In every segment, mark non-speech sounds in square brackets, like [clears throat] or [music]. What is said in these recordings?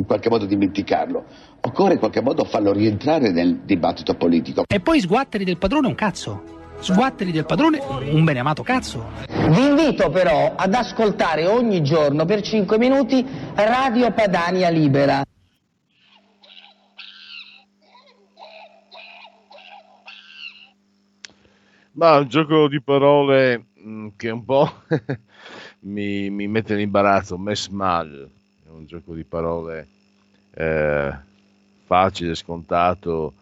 in qualche modo dimenticarlo. Occorre in qualche modo farlo rientrare nel dibattito politico. E poi sguatteri del padrone un cazzo. Sguatteri del padrone un beneamato cazzo. Vi invito però ad ascoltare ogni giorno per 5 minuti Radio Padania Libera. Ma un gioco di parole mh, che un po' [laughs] mi, mi, mette in imbarazzo, mes mal, un gioco di parole eh, facile, scontato,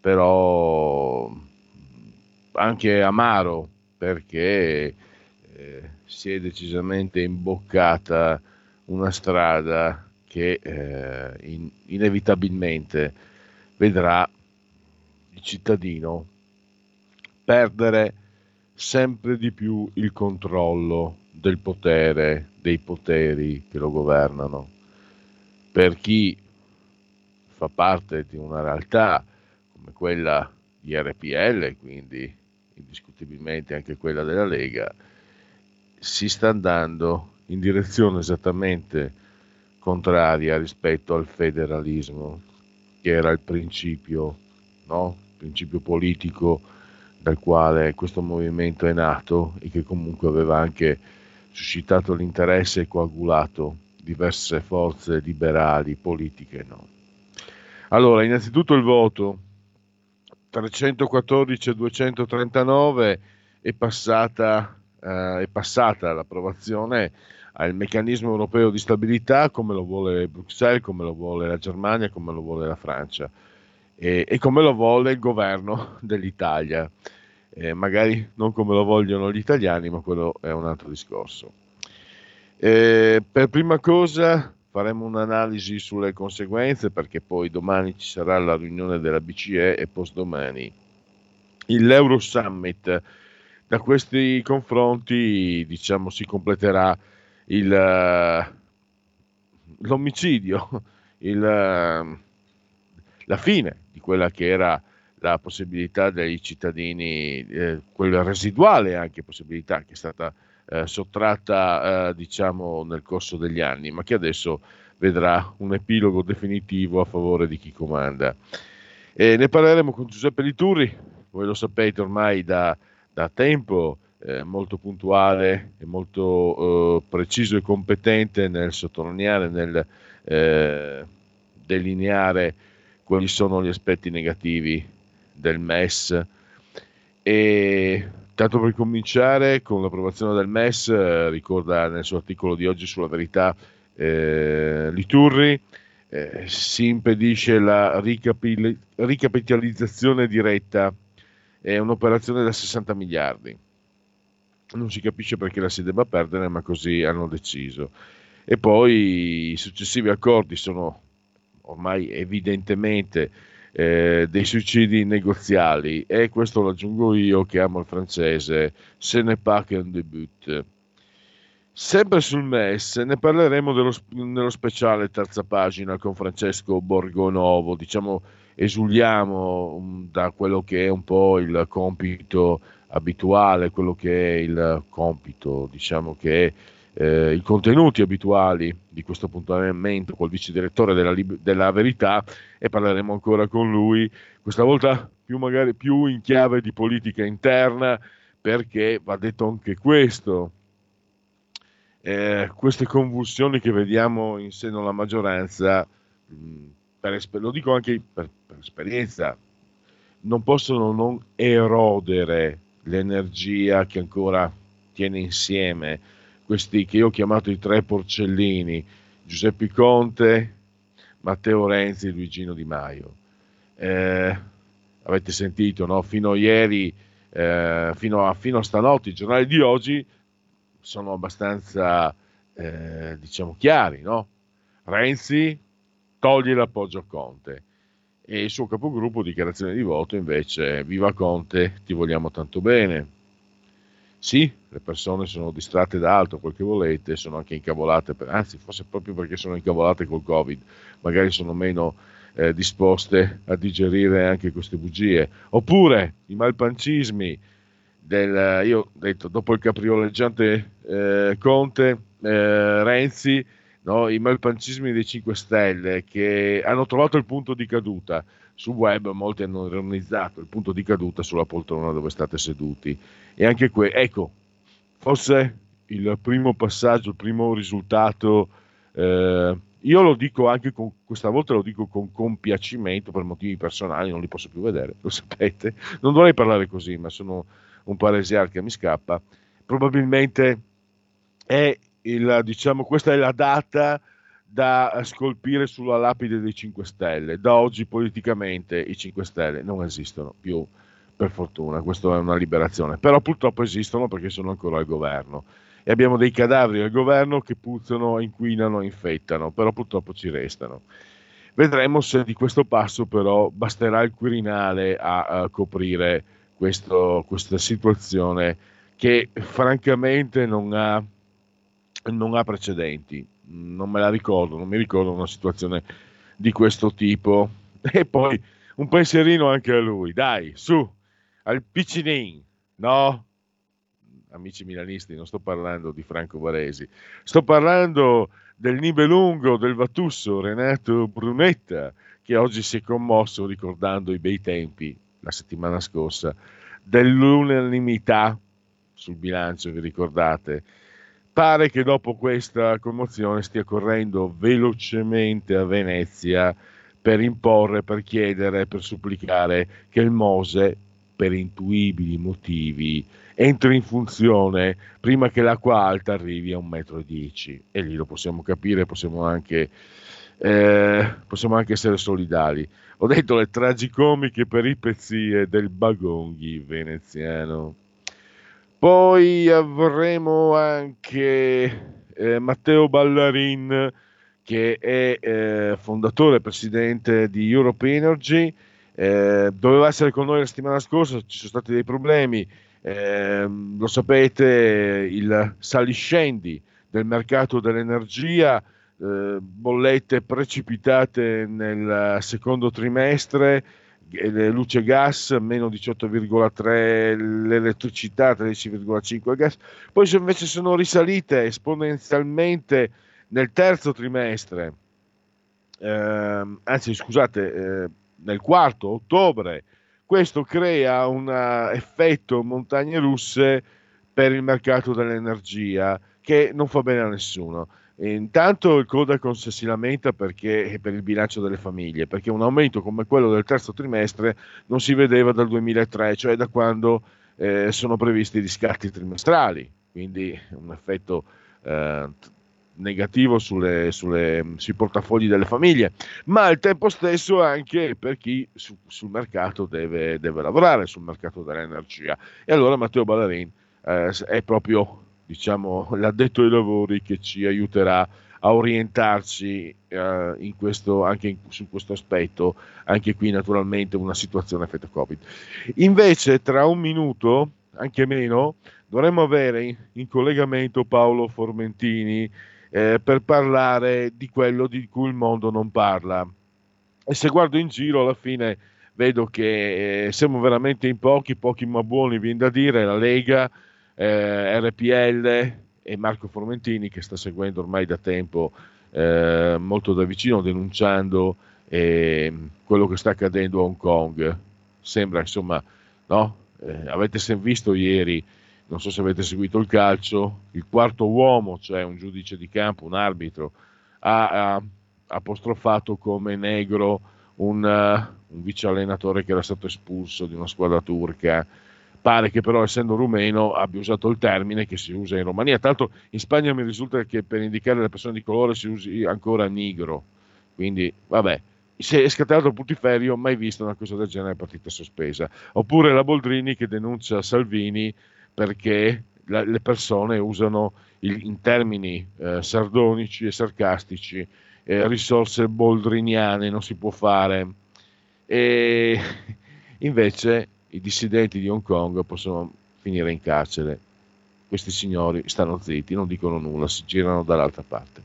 però anche amaro perché eh, si è decisamente imboccata una strada che eh, in, inevitabilmente vedrà il cittadino perdere sempre di più il controllo del potere, dei poteri che lo governano. Per chi fa parte di una realtà come quella di RPL, quindi indiscutibilmente anche quella della Lega, si sta andando in direzione esattamente contraria rispetto al federalismo, che era il principio, no? il principio politico dal quale questo movimento è nato e che comunque aveva anche suscitato l'interesse e coagulato diverse forze liberali, politiche no. Allora, innanzitutto il voto 314 239 è passata, eh, è passata l'approvazione al meccanismo europeo di stabilità come lo vuole Bruxelles, come lo vuole la Germania, come lo vuole la Francia e, e come lo vuole il governo [laughs] dell'Italia. Eh, magari non come lo vogliono gli italiani, ma quello è un altro discorso. Eh, per prima cosa faremo un'analisi sulle conseguenze perché poi domani ci sarà la riunione della BCE e postdomani l'Euro Summit. Da questi confronti diciamo si completerà il, l'omicidio, il, la fine di quella che era la possibilità dei cittadini, eh, quella residuale anche possibilità che è stata eh, sottratta eh, diciamo nel corso degli anni, ma che adesso vedrà un epilogo definitivo a favore di chi comanda. E ne parleremo con Giuseppe Liturri, voi lo sapete ormai da, da tempo, eh, molto puntuale e molto eh, preciso e competente nel sottolineare, nel eh, delineare quali sono gli aspetti negativi del MES e Tanto per cominciare, con l'approvazione del MES, eh, ricorda nel suo articolo di oggi sulla verità eh, Liturri, eh, si impedisce la ricapil- ricapitalizzazione diretta, è un'operazione da 60 miliardi. Non si capisce perché la si debba perdere, ma così hanno deciso. E poi i successivi accordi sono ormai evidentemente eh, dei suicidi negoziali e questo lo aggiungo io che amo il francese, se ne pas qu'un début. Sempre sul MES ne parleremo dello, nello speciale terza pagina con Francesco Borgonovo, diciamo esuliamo um, da quello che è un po' il compito abituale, quello che è il compito, diciamo che è eh, i contenuti abituali di questo appuntamento col vice direttore della, della, Verità e parleremo ancora con lui, questa volta più, magari, più in chiave di politica interna, perché va detto anche questo. eh, queste convulsioni che vediamo in seno alla maggioranza, mh, per, lo dico anche per, per esperienza, non possono non erodere l'energia che ancora tiene insieme questi che io ho chiamato i tre porcellini, Giuseppe Conte, Matteo Renzi e Luigino Di Maio. Eh, avete sentito, no? fino a ieri, eh, fino, a, fino a stanotte, i giornali di oggi sono abbastanza, eh, diciamo, chiari. No? Renzi toglie l'appoggio a Conte e il suo capogruppo dichiarazione di voto invece viva Conte, ti vogliamo tanto bene. Sì, le persone sono distratte da altro, quel che volete, sono anche incavolate, per, anzi forse proprio perché sono incavolate col Covid, magari sono meno eh, disposte a digerire anche queste bugie. Oppure i malpancismi del, io ho detto, dopo il caprioleggiante eh, Conte, eh, Renzi, no, i malpancismi dei 5 Stelle che hanno trovato il punto di caduta. Sul web molti hanno ironizzato il punto di caduta sulla poltrona dove state seduti. E anche qui, ecco, forse il primo passaggio, il primo risultato, eh, io lo dico anche con, questa volta lo dico con compiacimento per motivi personali, non li posso più vedere, lo sapete. Non dovrei parlare così, ma sono un paresiar che mi scappa. Probabilmente è il, diciamo, questa è la data da scolpire sulla lapide dei 5 Stelle. Da oggi politicamente i 5 Stelle non esistono più, per fortuna, questa è una liberazione, però purtroppo esistono perché sono ancora al governo e abbiamo dei cadaveri al governo che puzzano, inquinano, infettano, però purtroppo ci restano. Vedremo se di questo passo però basterà il Quirinale a, a coprire questo, questa situazione che francamente non ha non ha precedenti, non me la ricordo, non mi ricordo una situazione di questo tipo. E poi un pensierino anche a lui, dai, su, al Piccinin, no? Amici milanisti, non sto parlando di Franco Varesi, sto parlando del Nibelungo del Vatusso, Renato Brunetta, che oggi si è commosso ricordando i bei tempi, la settimana scorsa, dell'unanimità sul bilancio, vi ricordate? Pare che dopo questa commozione stia correndo velocemente a Venezia per imporre, per chiedere, per supplicare che il Mose, per intuibili motivi, entri in funzione prima che l'acqua alta arrivi a 1,10 m. E lì lo possiamo capire, possiamo anche, eh, possiamo anche essere solidali. Ho detto le tragicomiche peripezie del Bagonghi veneziano. Poi avremo anche eh, Matteo Ballarin, che è eh, fondatore e presidente di Europe Energy. Eh, doveva essere con noi la settimana scorsa, ci sono stati dei problemi. Ehm, lo sapete, il saliscendi del mercato dell'energia, eh, bollette precipitate nel secondo trimestre luce gas meno 18,3 l'elettricità 13,5 il gas. Poi invece sono risalite esponenzialmente nel terzo trimestre eh, anzi scusate eh, nel quarto ottobre questo crea un effetto montagne russe per il mercato dell'energia che non fa bene a nessuno Intanto il Codacons si lamenta perché, per il bilancio delle famiglie, perché un aumento come quello del terzo trimestre non si vedeva dal 2003, cioè da quando eh, sono previsti gli scatti trimestrali, quindi un effetto eh, negativo sulle, sulle, sui portafogli delle famiglie, ma al tempo stesso anche per chi su, sul mercato deve, deve, lavorare, sul mercato dell'energia. E allora Matteo Ballarin eh, è proprio diciamo, [laughs] l'addetto ai lavori che ci aiuterà a orientarci eh, in questo, anche in, su questo aspetto, anche qui naturalmente una situazione effetto Covid. Invece tra un minuto, anche meno, dovremmo avere in, in collegamento Paolo Formentini eh, per parlare di quello di cui il mondo non parla. E se guardo in giro alla fine vedo che eh, siamo veramente in pochi, pochi ma buoni, viene da dire, la Lega eh, RPL e Marco Formentini che sta seguendo ormai da tempo eh, molto da vicino denunciando eh, quello che sta accadendo a Hong Kong. Sembra insomma, no? Eh, avete visto ieri non so se avete seguito il calcio, il quarto uomo, cioè un giudice di campo, un arbitro, ha, ha apostrofato come negro un, uh, un vice allenatore che era stato espulso di una squadra turca. Pare che però essendo rumeno abbia usato il termine che si usa in Romania. Tra l'altro in Spagna mi risulta che per indicare le persone di colore si usi ancora nigro. Quindi vabbè, se è scattato il putiferio, mai visto una cosa del genere, partita sospesa. Oppure la Boldrini che denuncia Salvini perché la, le persone usano il, in termini eh, sardonici e sarcastici eh, risorse boldriniane, non si può fare. E invece i dissidenti di Hong Kong possono finire in carcere. Questi signori stanno zitti, non dicono nulla, si girano dall'altra parte.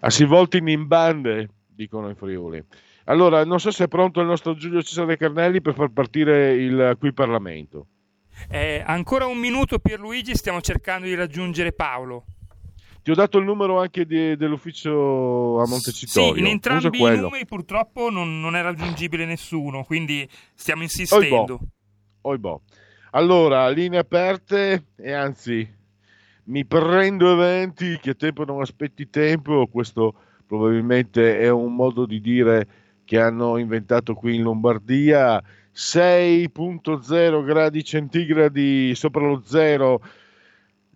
A si volti in bande, dicono in Friuli. Allora, non so se è pronto il nostro Giulio Cesare Carnelli per far partire il qui Parlamento. Eh, ancora un minuto Pierluigi, stiamo cercando di raggiungere Paolo. Ti ho dato il numero anche di, dell'ufficio a Montecitorio. Sì, in entrambi i numeri purtroppo non, non, è raggiungibile nessuno, quindi stiamo insistendo. Oibò. Allora, linee aperte e anzi mi prendo eventi che tempo non aspetti tempo, questo probabilmente è un modo di dire che hanno inventato qui in Lombardia 6.0 gradi centigradi sopra lo zero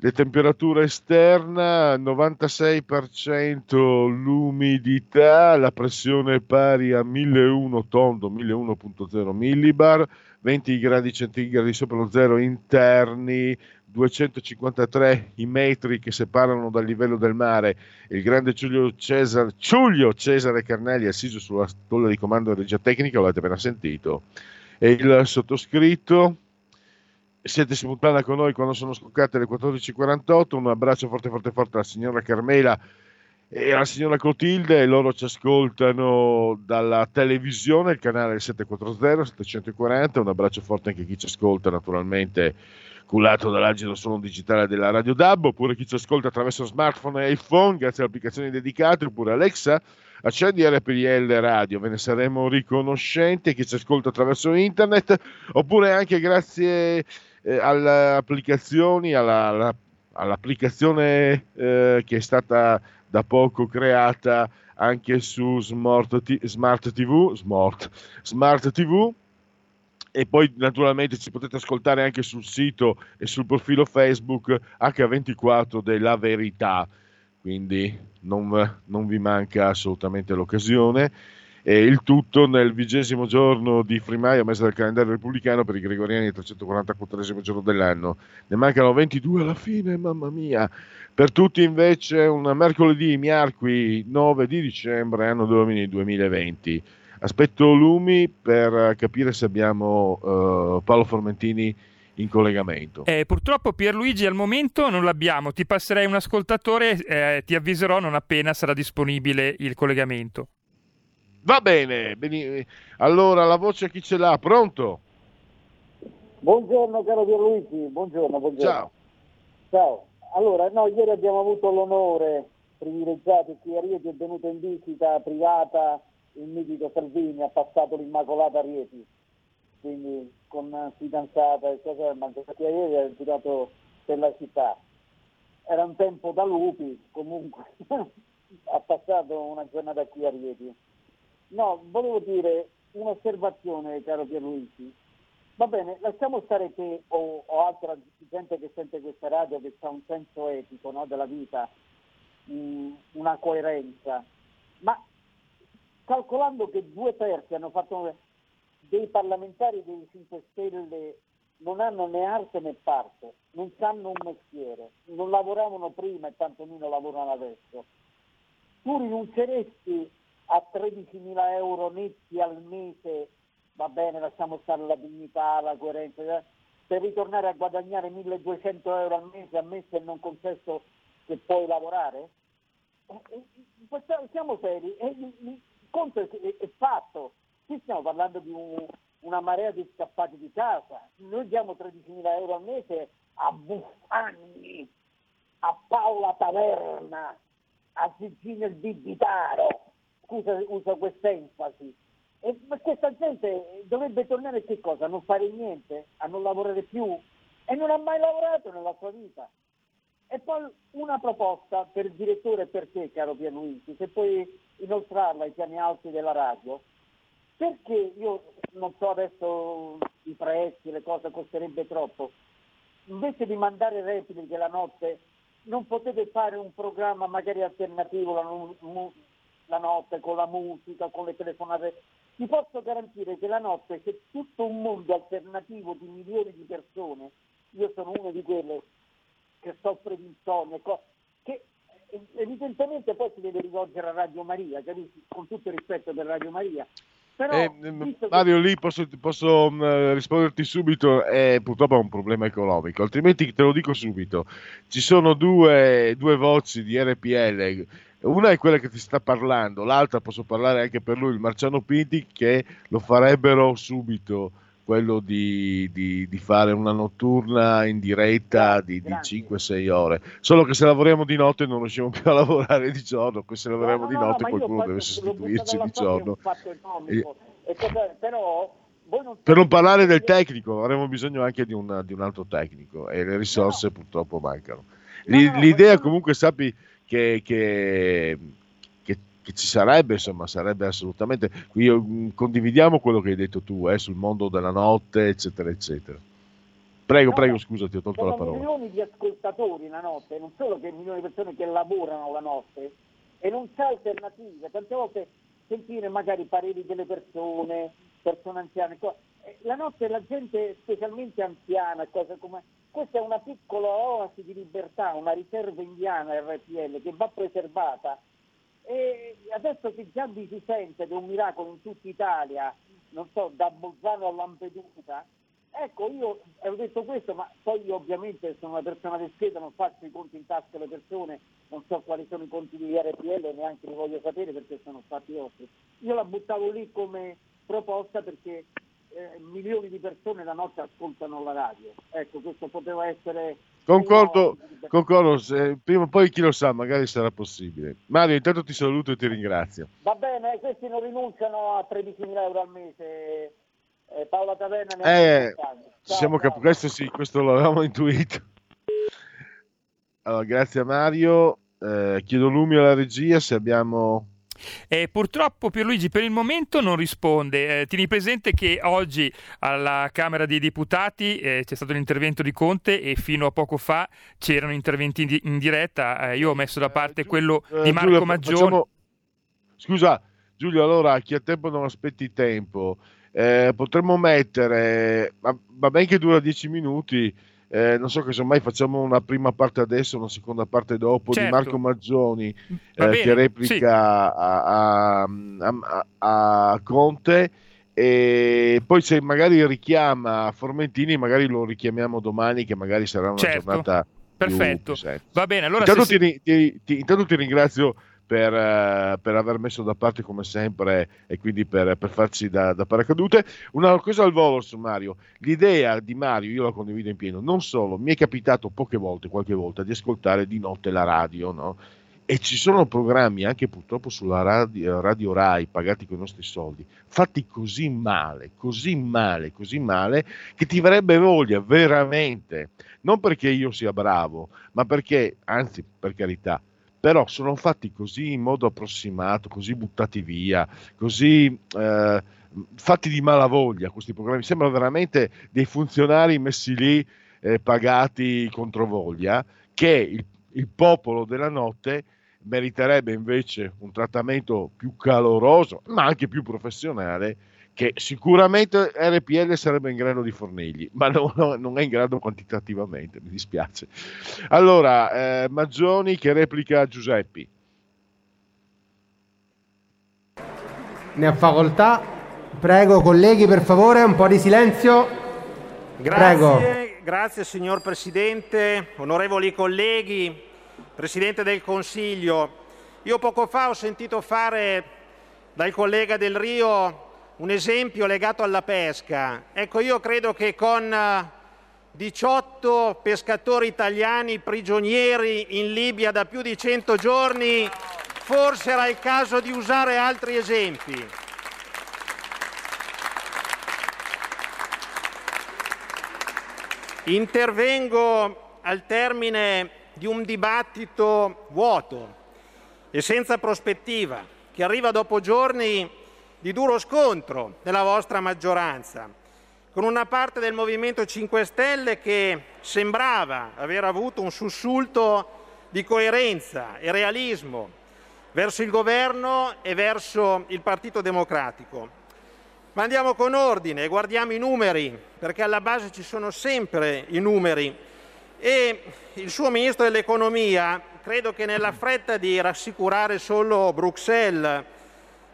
le temperature esterna 96% l'umidità la pressione pari a 1001 tondo 1001.0 millibar 20 gradi centigradi sopra lo zero interni 253 i metri che separano dal livello del mare il grande Giulio Cesare, Giulio Cesare Carnelli assiso sulla tolla di comando di regia tecnica, l'avete appena sentito, e il sottoscritto. Siete simultanea con noi quando sono scoccate le 14.48. Un abbraccio forte, forte, forte alla signora Carmela e alla signora Clotilde. Loro ci ascoltano dalla televisione, il canale 740 740. Un abbraccio forte anche a chi ci ascolta, naturalmente cullato dall'agito suono digitale della Radio DAB, oppure chi ci ascolta attraverso smartphone e iPhone, grazie alle applicazioni dedicate, oppure Alexa, accendi RPL Radio, ve ne saremo riconoscenti, chi ci ascolta attraverso internet, oppure anche grazie eh, alle applicazioni, alla, alla, all'applicazione eh, che è stata da poco creata anche su Smart, t- smart TV, smart, smart TV e poi naturalmente ci potete ascoltare anche sul sito e sul profilo Facebook H24 della Verità, quindi non, non vi manca assolutamente l'occasione. E il tutto nel vigesimo giorno di Frimaio, mese del calendario repubblicano per i gregoriani, il 344 giorno dell'anno. Ne mancano 22 alla fine, mamma mia. Per tutti invece un mercoledì, miarqui 9 di dicembre, anno domini 2020. Aspetto Lumi per capire se abbiamo uh, Paolo Formentini in collegamento. Eh, purtroppo Pierluigi al momento non l'abbiamo, ti passerei un ascoltatore, eh, ti avviserò non appena sarà disponibile il collegamento. Va bene, bene, allora la voce chi ce l'ha? Pronto? Buongiorno caro Pierluigi, buongiorno, buongiorno. Ciao. Ciao. Allora, no, ieri abbiamo avuto l'onore privilegiato qui a Rieti è venuto in visita privata il mitico Salvini ha passato l'Immacolata a Rieti, quindi con fidanzata e cose, ma perché ieri ha girato per la città. Era un tempo da lupi, comunque [laughs] ha passato una giornata qui a Rieti. No, volevo dire un'osservazione, caro Pierluigi. Va bene, lasciamo stare che o, o altra gente che sente questa radio che ha un senso etico no, della vita, mh, una coerenza, ma calcolando che due terzi hanno fatto dei parlamentari dei 5 Stelle non hanno né arte né parte, non sanno un mestiere, non lavoravano prima e tantomeno lavorano adesso. Tu rinunceresti a 13.000 euro netti al mese, va bene, lasciamo stare la dignità, la coerenza, eh, per ritornare a guadagnare 1.200 euro al mese, ammesso e non concesso che puoi lavorare? Eh, eh, siamo seri, conto è, è, è fatto. Qui stiamo parlando di un, una marea di scappati di casa. Noi diamo 13.000 euro al mese a Buffagni, a Paola Taverna, a Virginia il Bibitaro. Scusa, uso questa enfasi. Ma questa gente dovrebbe tornare a che cosa? A non fare niente? A non lavorare più? e non ha mai lavorato nella sua vita. E poi una proposta per il direttore per te, caro Pianucci, se puoi inoltrarla ai piani alti della radio, perché io non so adesso i prezzi, le cose costerebbe troppo, invece di mandare repliche la notte, non potete fare un programma magari alternativo la notte con la musica, con le telefonate. Ti posso garantire che la notte c'è tutto un mondo alternativo di milioni di persone, io sono uno di quelle che soffre di insonnia, che evidentemente poi si deve rivolgere a Radio Maria, con tutto il rispetto per Radio Maria, però, eh, Mario, lì posso, posso uh, risponderti subito, è purtroppo un problema economico, altrimenti te lo dico subito. Ci sono due, due voci di RPL, una è quella che ti sta parlando, l'altra posso parlare anche per lui, il Marciano Pinti, che lo farebbero subito quello di, di, di, fare una notturna in diretta di, di 5-6 ore. Solo che se lavoriamo di notte non riusciamo più a lavorare di giorno, se lavoriamo no, no, di notte no, qualcuno deve sostituirci di giorno. E, però, non per non parlare del tecnico, avremo bisogno anche di un, di un altro tecnico e le risorse purtroppo mancano. L'idea comunque sappi che, che che ci sarebbe, insomma, sarebbe assolutamente. Io, mm, condividiamo quello che hai detto tu eh, sul mondo della notte, eccetera, eccetera. Prego, no, prego, scusa, ti ho tolto la parola. milioni di ascoltatori la notte, non solo che milioni di persone che lavorano la notte e non c'è alternativa. Tante volte sentire magari pareri delle persone, persone anziane. Eh, la notte la gente, specialmente anziana, cose come... questa è una piccola oasi di libertà, una riserva indiana RPL che va preservata e adesso che già vi si sente è un miracolo in tutta Italia, non so, da Bolzano a Lampedusa, ecco io ho detto questo, ma poi io ovviamente sono una persona discreta, non faccio i conti in tasca alle persone, non so quali sono i conti di RPL neanche li voglio sapere perché sono fatti vostri. Io la buttavo lì come proposta perché eh, milioni di persone la notte ascoltano la radio. Ecco, questo poteva essere Concordo, concordo se, prima o poi chi lo sa, magari sarà possibile. Mario, intanto ti saluto e ti ringrazio. Va bene, questi non rinunciano a 13.000 euro al mese. Eh, Paola Taverna ne eh, siamo cap- questo sì, questo l'avevamo intuito. Allora, grazie a Mario. Eh, chiedo lumi alla regia se abbiamo eh, purtroppo Pierluigi per il momento non risponde. Eh, tieni presente che oggi alla Camera dei Deputati eh, c'è stato l'intervento di Conte e fino a poco fa c'erano interventi in, di- in diretta. Eh, io ho messo da parte eh, quello di eh, Marco Giulio, Maggioni. Facciamo... Scusa Giulio, allora chi ha tempo non aspetti tempo. potremmo mettere, va bene che dura 10 minuti, eh, non so che mai facciamo una prima parte adesso, una seconda parte dopo certo. di Marco Maggioni eh, che replica sì. a, a, a, a, Conte e poi se magari richiama Formentini magari lo richiamiamo domani che magari sarà una certo. giornata perfetto più, va bene allora intanto, si... ti, ti, ti, intanto ti ringrazio per, uh, per, aver messo da parte come sempre e quindi per, per farci da, da, paracadute. Una cosa al volo su Mario, l'idea di Mario io la condivido in pieno, non solo, mi è capitato poche volte, qualche volta, di ascoltare di notte la radio, no? E ci sono programmi anche purtroppo sulla radio, radio, Rai pagati con i nostri soldi, fatti così male, così male, così male, che ti verrebbe voglia veramente, non perché io sia bravo, ma perché, anzi per carità, però sono fatti così in modo approssimato, così buttati via, così eh, fatti di malavoglia questi programmi, sembrano veramente dei funzionari messi lì eh, pagati contro voglia, che il, il popolo della notte meriterebbe invece un trattamento più caloroso, ma anche più professionale che sicuramente RPL sarebbe in grado di fornirgli, ma no, no, non è in grado quantitativamente, mi dispiace. Allora, eh, Maggioni che replica Giuseppi. Ne ha facoltà. Prego, colleghi, per favore, un po' di silenzio. Grazie, Prego. grazie signor Presidente, onorevoli colleghi, Presidente del Consiglio. Io poco fa ho sentito fare dal collega Del Rio un esempio legato alla pesca. Ecco, io credo che con 18 eh, pescatori italiani prigionieri in Libia da più di 100 giorni, forse era il caso di usare altri esempi. intervengo al termine di un dibattito vuoto e senza prospettiva, che arriva dopo giorni di duro scontro nella vostra maggioranza, con una parte del Movimento 5 Stelle che sembrava aver avuto un sussulto di coerenza e realismo verso il governo e verso il Partito Democratico. Ma andiamo con ordine guardiamo i numeri, perché alla base ci sono sempre i numeri. E il suo Ministro dell'Economia, credo che nella fretta di rassicurare solo Bruxelles,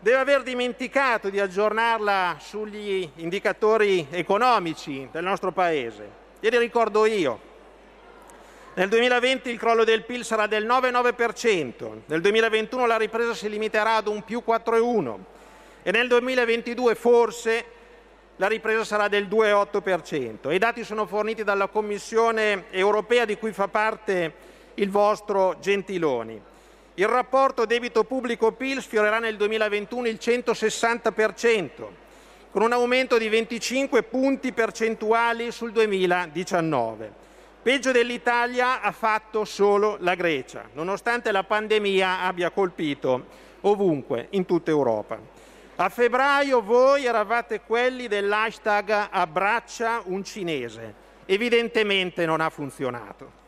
deve aver dimenticato di aggiornarla sugli indicatori economici del nostro Paese. Glieli ricordo io. Nel 2020 il crollo del PIL sarà del 9,9%, nel 2021 la ripresa si limiterà ad un più 4,1% e nel 2022 forse la ripresa sarà del 2,8%. I dati sono forniti dalla Commissione europea di cui fa parte il vostro Gentiloni. Il rapporto debito pubblico-PIL sfiorerà nel 2021 il 160%, con un aumento di 25 punti percentuali sul 2019. Peggio dell'Italia ha fatto solo la Grecia, nonostante la pandemia abbia colpito ovunque in tutta Europa. A febbraio voi eravate quelli dell'hashtag abbraccia un cinese. Evidentemente non ha funzionato.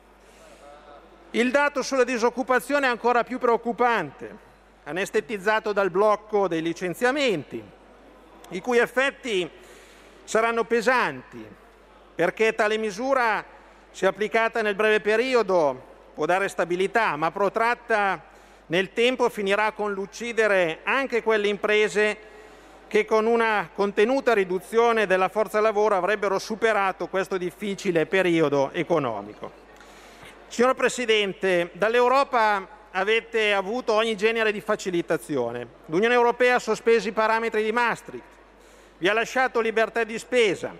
Il dato sulla disoccupazione è ancora più preoccupante, anestetizzato dal blocco dei licenziamenti, i cui effetti saranno pesanti, perché tale misura, se applicata nel breve periodo, può dare stabilità, ma protratta nel tempo finirà con l'uccidere anche quelle imprese che con una contenuta riduzione della forza lavoro avrebbero superato questo difficile periodo economico. Signor Presidente, dall'Europa avete avuto ogni genere di facilitazione. L'Unione Europea ha sospeso i parametri di Maastricht, vi ha lasciato libertà di spesa,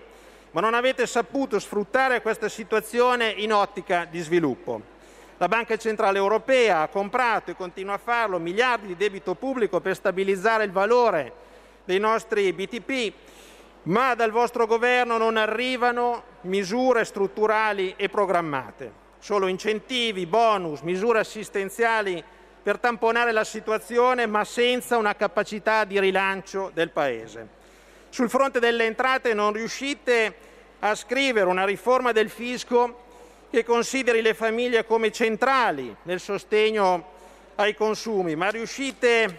ma non avete saputo sfruttare questa situazione in ottica di sviluppo. La Banca Centrale Europea ha comprato e continua a farlo miliardi di debito pubblico per stabilizzare il valore dei nostri BTP, ma dal vostro governo non arrivano misure strutturali e programmate solo incentivi, bonus, misure assistenziali per tamponare la situazione, ma senza una capacità di rilancio del Paese. Sul fronte delle entrate non riuscite a scrivere una riforma del fisco che consideri le famiglie come centrali nel sostegno ai consumi, ma riuscite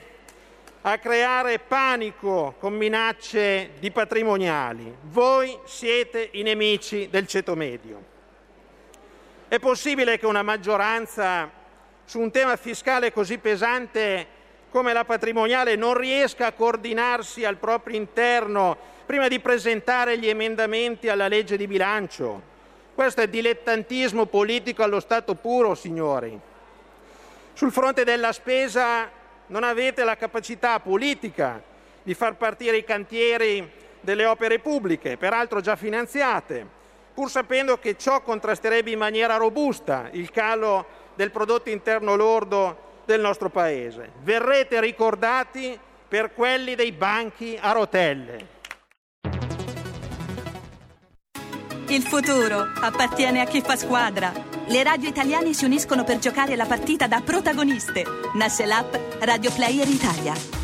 a creare panico con minacce di patrimoniali. Voi siete i nemici del ceto medio. È possibile che una maggioranza su un tema fiscale così pesante come la patrimoniale non riesca a coordinarsi al proprio interno prima di presentare gli emendamenti alla legge di bilancio? Questo è dilettantismo politico allo stato puro, signori. Sul fronte della spesa non avete la capacità politica di far partire i cantieri delle opere pubbliche, peraltro già finanziate pur sapendo che ciò contrasterebbe in maniera robusta il calo del prodotto interno lordo del nostro Paese. Verrete ricordati per quelli dei banchi a rotelle. Il futuro appartiene a chi fa squadra. Le radio italiane si uniscono per giocare la partita da protagoniste. Nasce l'app Radio Player Italia.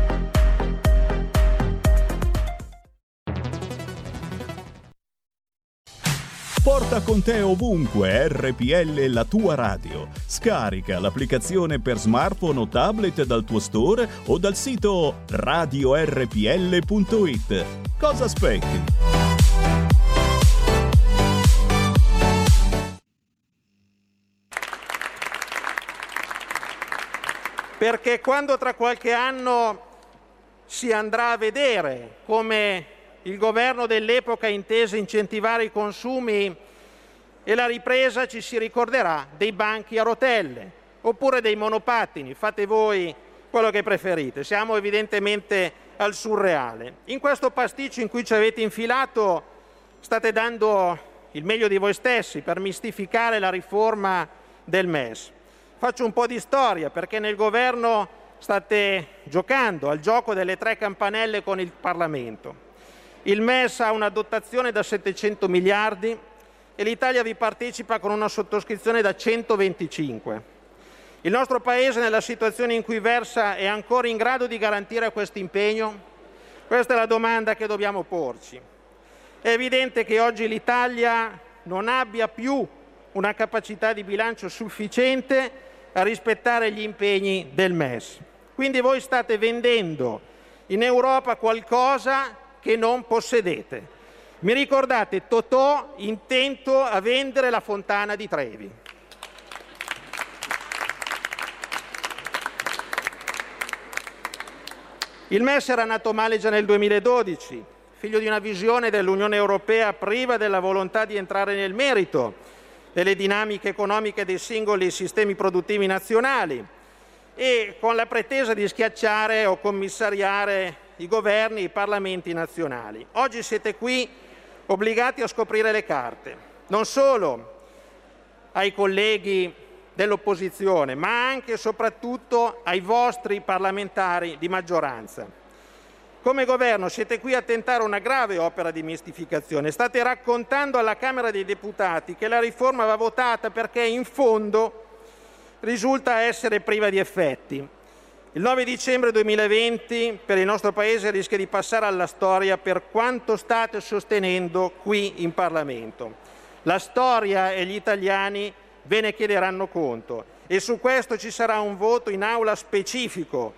Porta con te ovunque RPL la tua radio. Scarica l'applicazione per smartphone o tablet dal tuo store o dal sito radiorpl.it. Cosa aspetti? Perché quando tra qualche anno si andrà a vedere come il governo dell'epoca intese incentivare i consumi e la ripresa ci si ricorderà dei banchi a rotelle oppure dei monopattini, fate voi quello che preferite, siamo evidentemente al surreale. In questo pasticcio in cui ci avete infilato state dando il meglio di voi stessi per mistificare la riforma del MES. Faccio un po' di storia perché nel governo state giocando al gioco delle tre campanelle con il Parlamento. Il MES ha una dotazione da 700 miliardi e l'Italia vi partecipa con una sottoscrizione da 125. Il nostro Paese nella situazione in cui versa è ancora in grado di garantire questo impegno? Questa è la domanda che dobbiamo porci. È evidente che oggi l'Italia non abbia più una capacità di bilancio sufficiente a rispettare gli impegni del MES. Quindi voi state vendendo in Europa qualcosa che non possedete. Mi ricordate Totò intento a vendere la fontana di Trevi. Il MES era nato male già nel 2012, figlio di una visione dell'Unione Europea priva della volontà di entrare nel merito delle dinamiche economiche dei singoli sistemi produttivi nazionali e con la pretesa di schiacciare o commissariare i governi e i parlamenti nazionali. Oggi siete qui obbligati a scoprire le carte, non solo ai colleghi dell'opposizione, ma anche e soprattutto ai vostri parlamentari di maggioranza. Come governo siete qui a tentare una grave opera di mistificazione. State raccontando alla Camera dei Deputati che la riforma va votata perché in fondo risulta essere priva di effetti. Il 9 dicembre 2020 per il nostro Paese rischia di passare alla storia per quanto state sostenendo qui in Parlamento. La storia e gli italiani ve ne chiederanno conto e su questo ci sarà un voto in aula specifico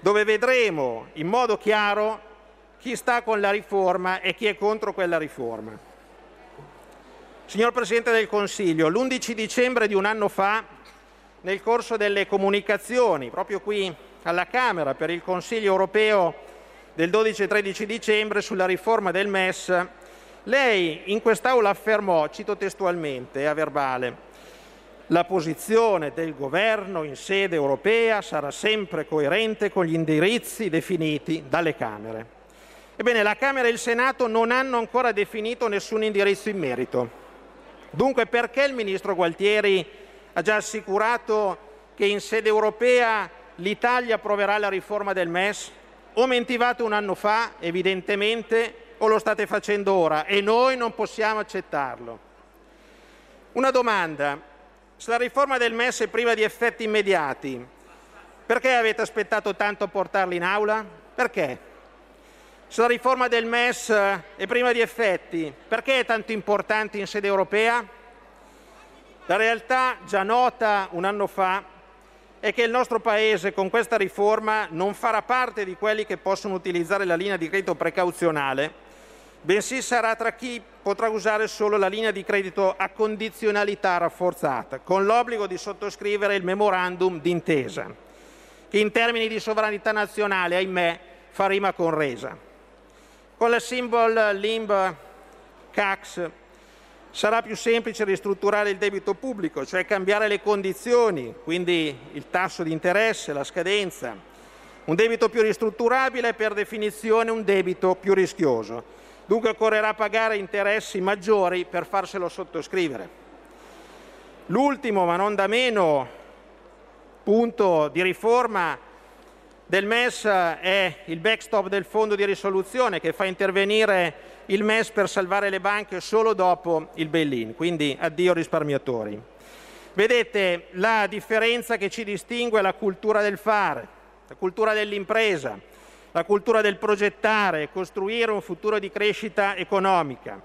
dove vedremo in modo chiaro chi sta con la riforma e chi è contro quella riforma. Signor Presidente del Consiglio, l'11 dicembre di un anno fa, nel corso delle comunicazioni, proprio qui alla Camera per il Consiglio europeo del 12 e 13 dicembre sulla riforma del MES, lei in quest'Aula affermò, cito testualmente, a verbale, la posizione del governo in sede europea sarà sempre coerente con gli indirizzi definiti dalle Camere. Ebbene, la Camera e il Senato non hanno ancora definito nessun indirizzo in merito. Dunque, perché il ministro Gualtieri ha già assicurato che in sede europea l'Italia approverà la riforma del MES? O mentivate un anno fa, evidentemente, o lo state facendo ora e noi non possiamo accettarlo. Una domanda, se la riforma del MES è priva di effetti immediati, perché avete aspettato tanto a portarla in aula? Perché? Se la riforma del MES è priva di effetti, perché è tanto importante in sede europea? La realtà, già nota un anno fa, è che il nostro Paese con questa riforma non farà parte di quelli che possono utilizzare la linea di credito precauzionale bensì sarà tra chi potrà usare solo la linea di credito a condizionalità rafforzata, con l'obbligo di sottoscrivere il memorandum d'intesa, che in termini di sovranità nazionale, ahimè, fa rima con resa. Con la symbol LIMB CAX sarà più semplice ristrutturare il debito pubblico, cioè cambiare le condizioni, quindi il tasso di interesse, la scadenza. Un debito più ristrutturabile è per definizione un debito più rischioso Dunque occorrerà pagare interessi maggiori per farselo sottoscrivere. L'ultimo, ma non da meno, punto di riforma del MES è il backstop del fondo di risoluzione che fa intervenire il MES per salvare le banche solo dopo il bail-in, quindi addio risparmiatori. Vedete, la differenza che ci distingue è la cultura del fare, la cultura dell'impresa, la cultura del progettare e costruire un futuro di crescita economica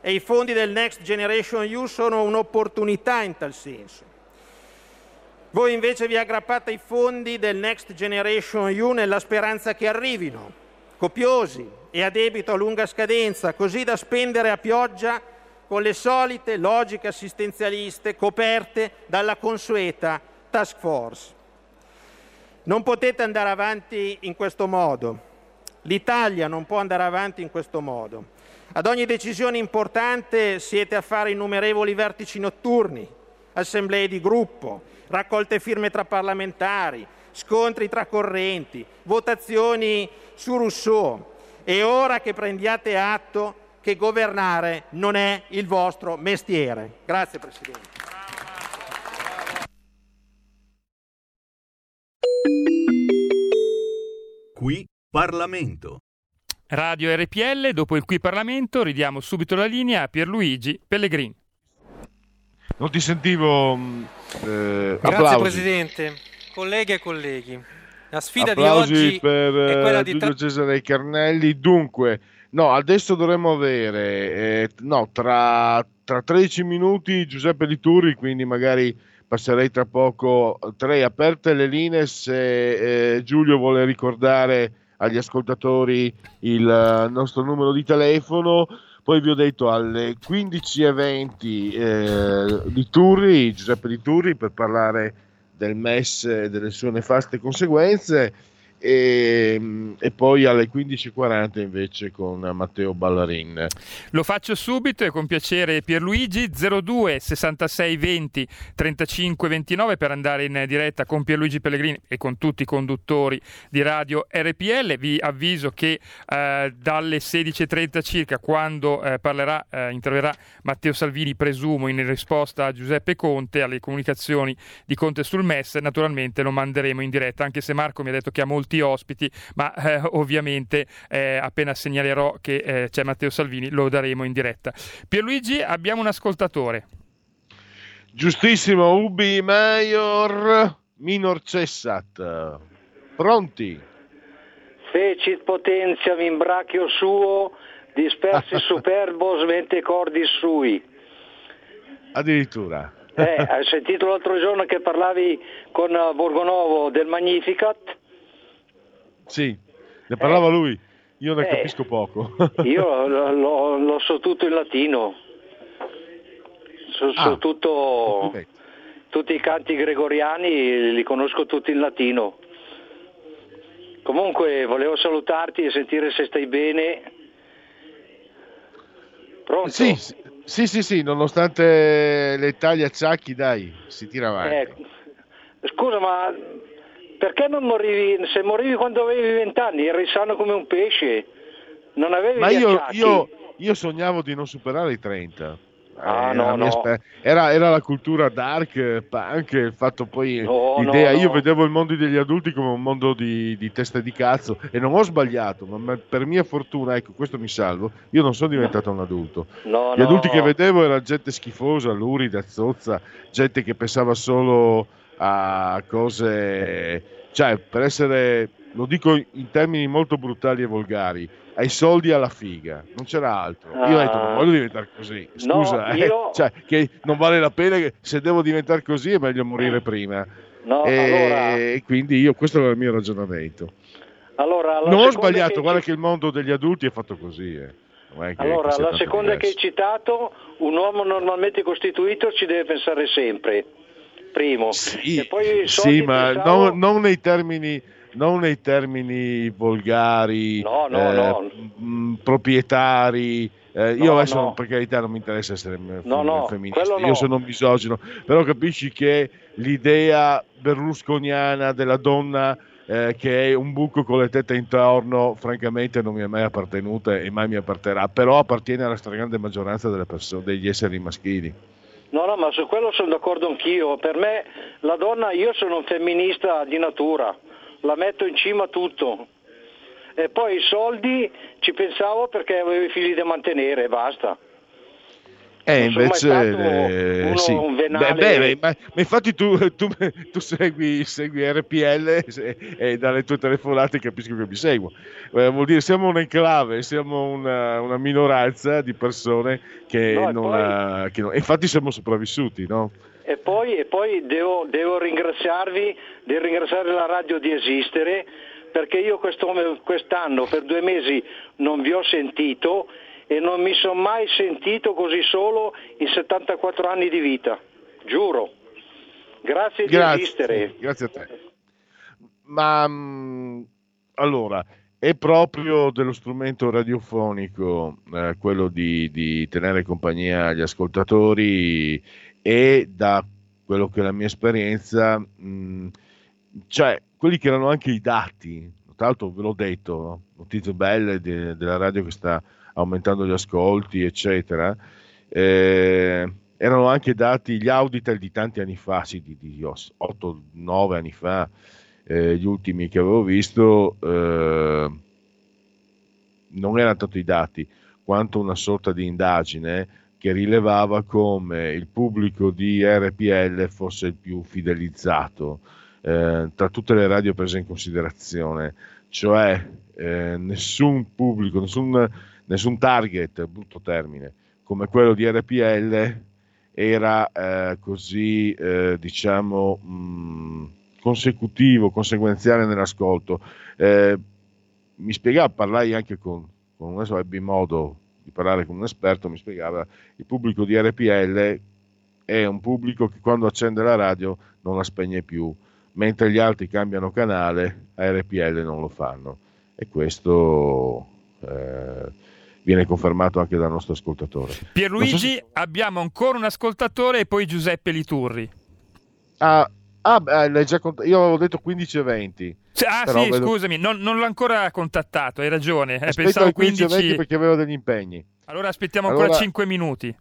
e i fondi del Next Generation EU sono un'opportunità in tal senso. Voi invece vi aggrappate ai fondi del Next Generation EU nella speranza che arrivino, copiosi e a debito a lunga scadenza, così da spendere a pioggia con le solite logiche assistenzialiste coperte dalla consueta task force. Non potete andare avanti in questo modo. L'Italia non può andare avanti in questo modo. Ad ogni decisione importante siete a fare innumerevoli vertici notturni, assemblee di gruppo, raccolte firme tra parlamentari, scontri tra correnti, votazioni su Rousseau. È ora che prendiate atto che governare non è il vostro mestiere. Grazie Presidente. Qui Parlamento. Radio RPL, dopo il qui Parlamento, ridiamo subito la linea a Pierluigi Pellegrini. Non ti sentivo. mm, Eh, Grazie applausi. Presidente, colleghe e colleghi. La sfida Applausi di oggi per è quella eh, di Giulio tra- Cesare Carnelli. Dunque, no, adesso dovremmo avere eh, no, tra, tra 13 minuti Giuseppe Di Turri, quindi magari passerei tra poco. Tre aperte le linee se eh, Giulio vuole ricordare agli ascoltatori il eh, nostro numero di telefono. Poi vi ho detto alle 15.20 eh, di Turri, Giuseppe Di Turri, per parlare del MES e delle sue nefaste conseguenze e, e poi alle 15.40 invece con Matteo Ballarin. Lo faccio subito e con piacere Pierluigi 02 66 20 35 29 per andare in diretta con Pierluigi Pellegrini e con tutti i conduttori di radio RPL. Vi avviso che eh, dalle 16.30 circa quando eh, parlerà, eh, interverrà Matteo Salvini, presumo in risposta a Giuseppe Conte, alle comunicazioni di Conte sul MES, naturalmente lo manderemo in diretta, anche se Marco mi ha detto che ha molti ospiti, ma eh, ovviamente eh, appena segnalerò che eh, c'è Matteo Salvini lo daremo in diretta. Pierluigi, abbiamo un ascoltatore. Giustissimo, Ubi Maior Minor Cessat. Pronti? Fecit potentiam in brachio suo, dispersi [laughs] superbo svente cordis sui. Addirittura. Eh, hai sentito l'altro giorno che parlavi con eh, Borgonovo del Magnificat? Sì, ne parlava lui. Io ne eh, capisco poco. [laughs] Io lo, lo- so tutto in latino. So, so Ah, tutto, tutti i canti gregoriani li conosco tutti in latino. Comunque volevo salutarti e sentire se stai bene. Pronto? Sì, sì, sì, sì, nonostante le taglie acciacchi, dai, si tira avanti. Eh, scusa, ma perché non morivi? Se morivi quando avevi vent'anni, eri sano come un pesce, non avevi Ma io, io, io sognavo di non superare i 30. Ah, Eh, no, no. sper- era, era la cultura dark, punk, il fatto poi No, l'idea, no, io vedevo il mondo degli adulti come un mondo di, di teste di cazzo e non ho sbagliato, ma per mia fortuna, ecco questo mi salvo, io non sono diventato un adulto. No, Gli adulti che vedevo era gente schifosa, lurida, zozza, gente che pensava solo a cose, cioè per essere, lo dico in termini molto brutali e volgari, ai soldi alla figa, non c'era altro. Io ho detto, non Ah. voglio diventare così, No, scusa, eh, io- [laughs] cioè, che non vale la pena, che se devo diventare così è meglio morire prima. No, e allora- quindi io, questo era il mio ragionamento. Allora, Non ho sbagliato, che- guarda che il mondo degli adulti è fatto così. eh. È Allora, la seconda che hai diverso. citato, un uomo normalmente costituito ci deve pensare sempre, primo. soldi Sì, ma pensavo- non, non nei termini, non nei termini volgari, No, no, eh, no. mh, proprietari. eh, io No, adesso, no. per carità, non mi interessa essere No, no, femminista, io no. sono misogino, però capisci che l'idea berlusconiana della donna eh, che è un buco con le tette intorno, francamente non mi è mai appartenuta e mai mi apparterà, però appartiene alla stragrande maggioranza delle persone, degli esseri maschili. No, no, ma su quello sono d'accordo anch'io. Per me la donna, io sono un femminista di natura, la metto in cima a tutto. E poi i soldi ci pensavo perché avevo i figli da mantenere basta. Eh, invece, eh, uno- sì. un venale- Beh, beh, ma, ma infatti tu, [laughs] tu- tu segui, segui RPL e, e dalle tue telefonate capisco che mi seguo. Eh, vuol dire siamo un'enclave, siamo una, una minoranza di persone che No, non poi- ha... Che non- infatti siamo sopravvissuti, no? E poi, e poi devo, devo ringraziarvi, devo ringraziare la radio di esistere, perché io quest'anno per due mesi non vi ho sentito e non mi sono mai sentito così solo in 74 anni di vita, giuro. Grazie di esistere. Grazie, grazie a te. Ma mh, allora, è proprio dello strumento radiofonico, eh, quello di, di, tenere compagnia agli ascoltatori e da quello che è la mia esperienza, mh, cioè quelli che erano anche i dati, tra l'altro ve l'ho detto, no? notizie belle de, della radio che sta aumentando gli ascolti, eccetera, eh, erano anche dati gli auditel di tanti anni fa, sì, di, di 8-9 anni fa, eh, gli ultimi che avevo visto eh, non erano tanto i dati quanto una sorta di indagine che rilevava come il pubblico di RPL fosse il più fidelizzato eh, tra tutte le radio prese in considerazione, cioè eh, nessun pubblico, nessun, nessun target, brutto termine, come quello di RPL era eh, così, eh, diciamo, mh, mm, consecutivo, conseguenziale nell'ascolto. Eh, mi spiegava, parlai anche con, con adesso ebbi modo di parlare con un esperto, mi spiegava il pubblico di RPL è un pubblico che quando accende la radio non la spegne più, mentre gli altri cambiano canale, a RPL non lo fanno. E questo eh, viene confermato anche dal nostro ascoltatore. Pierluigi, so se... abbiamo ancora un ascoltatore e poi Giuseppe Liturri. Ah, Ah, cont- io avevo detto 15 e 20. ah, sì, vedo... scusami, non, non, l'ho ancora contattato, hai ragione. Eh, pensavo 15 e 20 perché avevo degli impegni. Allora aspettiamo allora... ancora 5 minuti.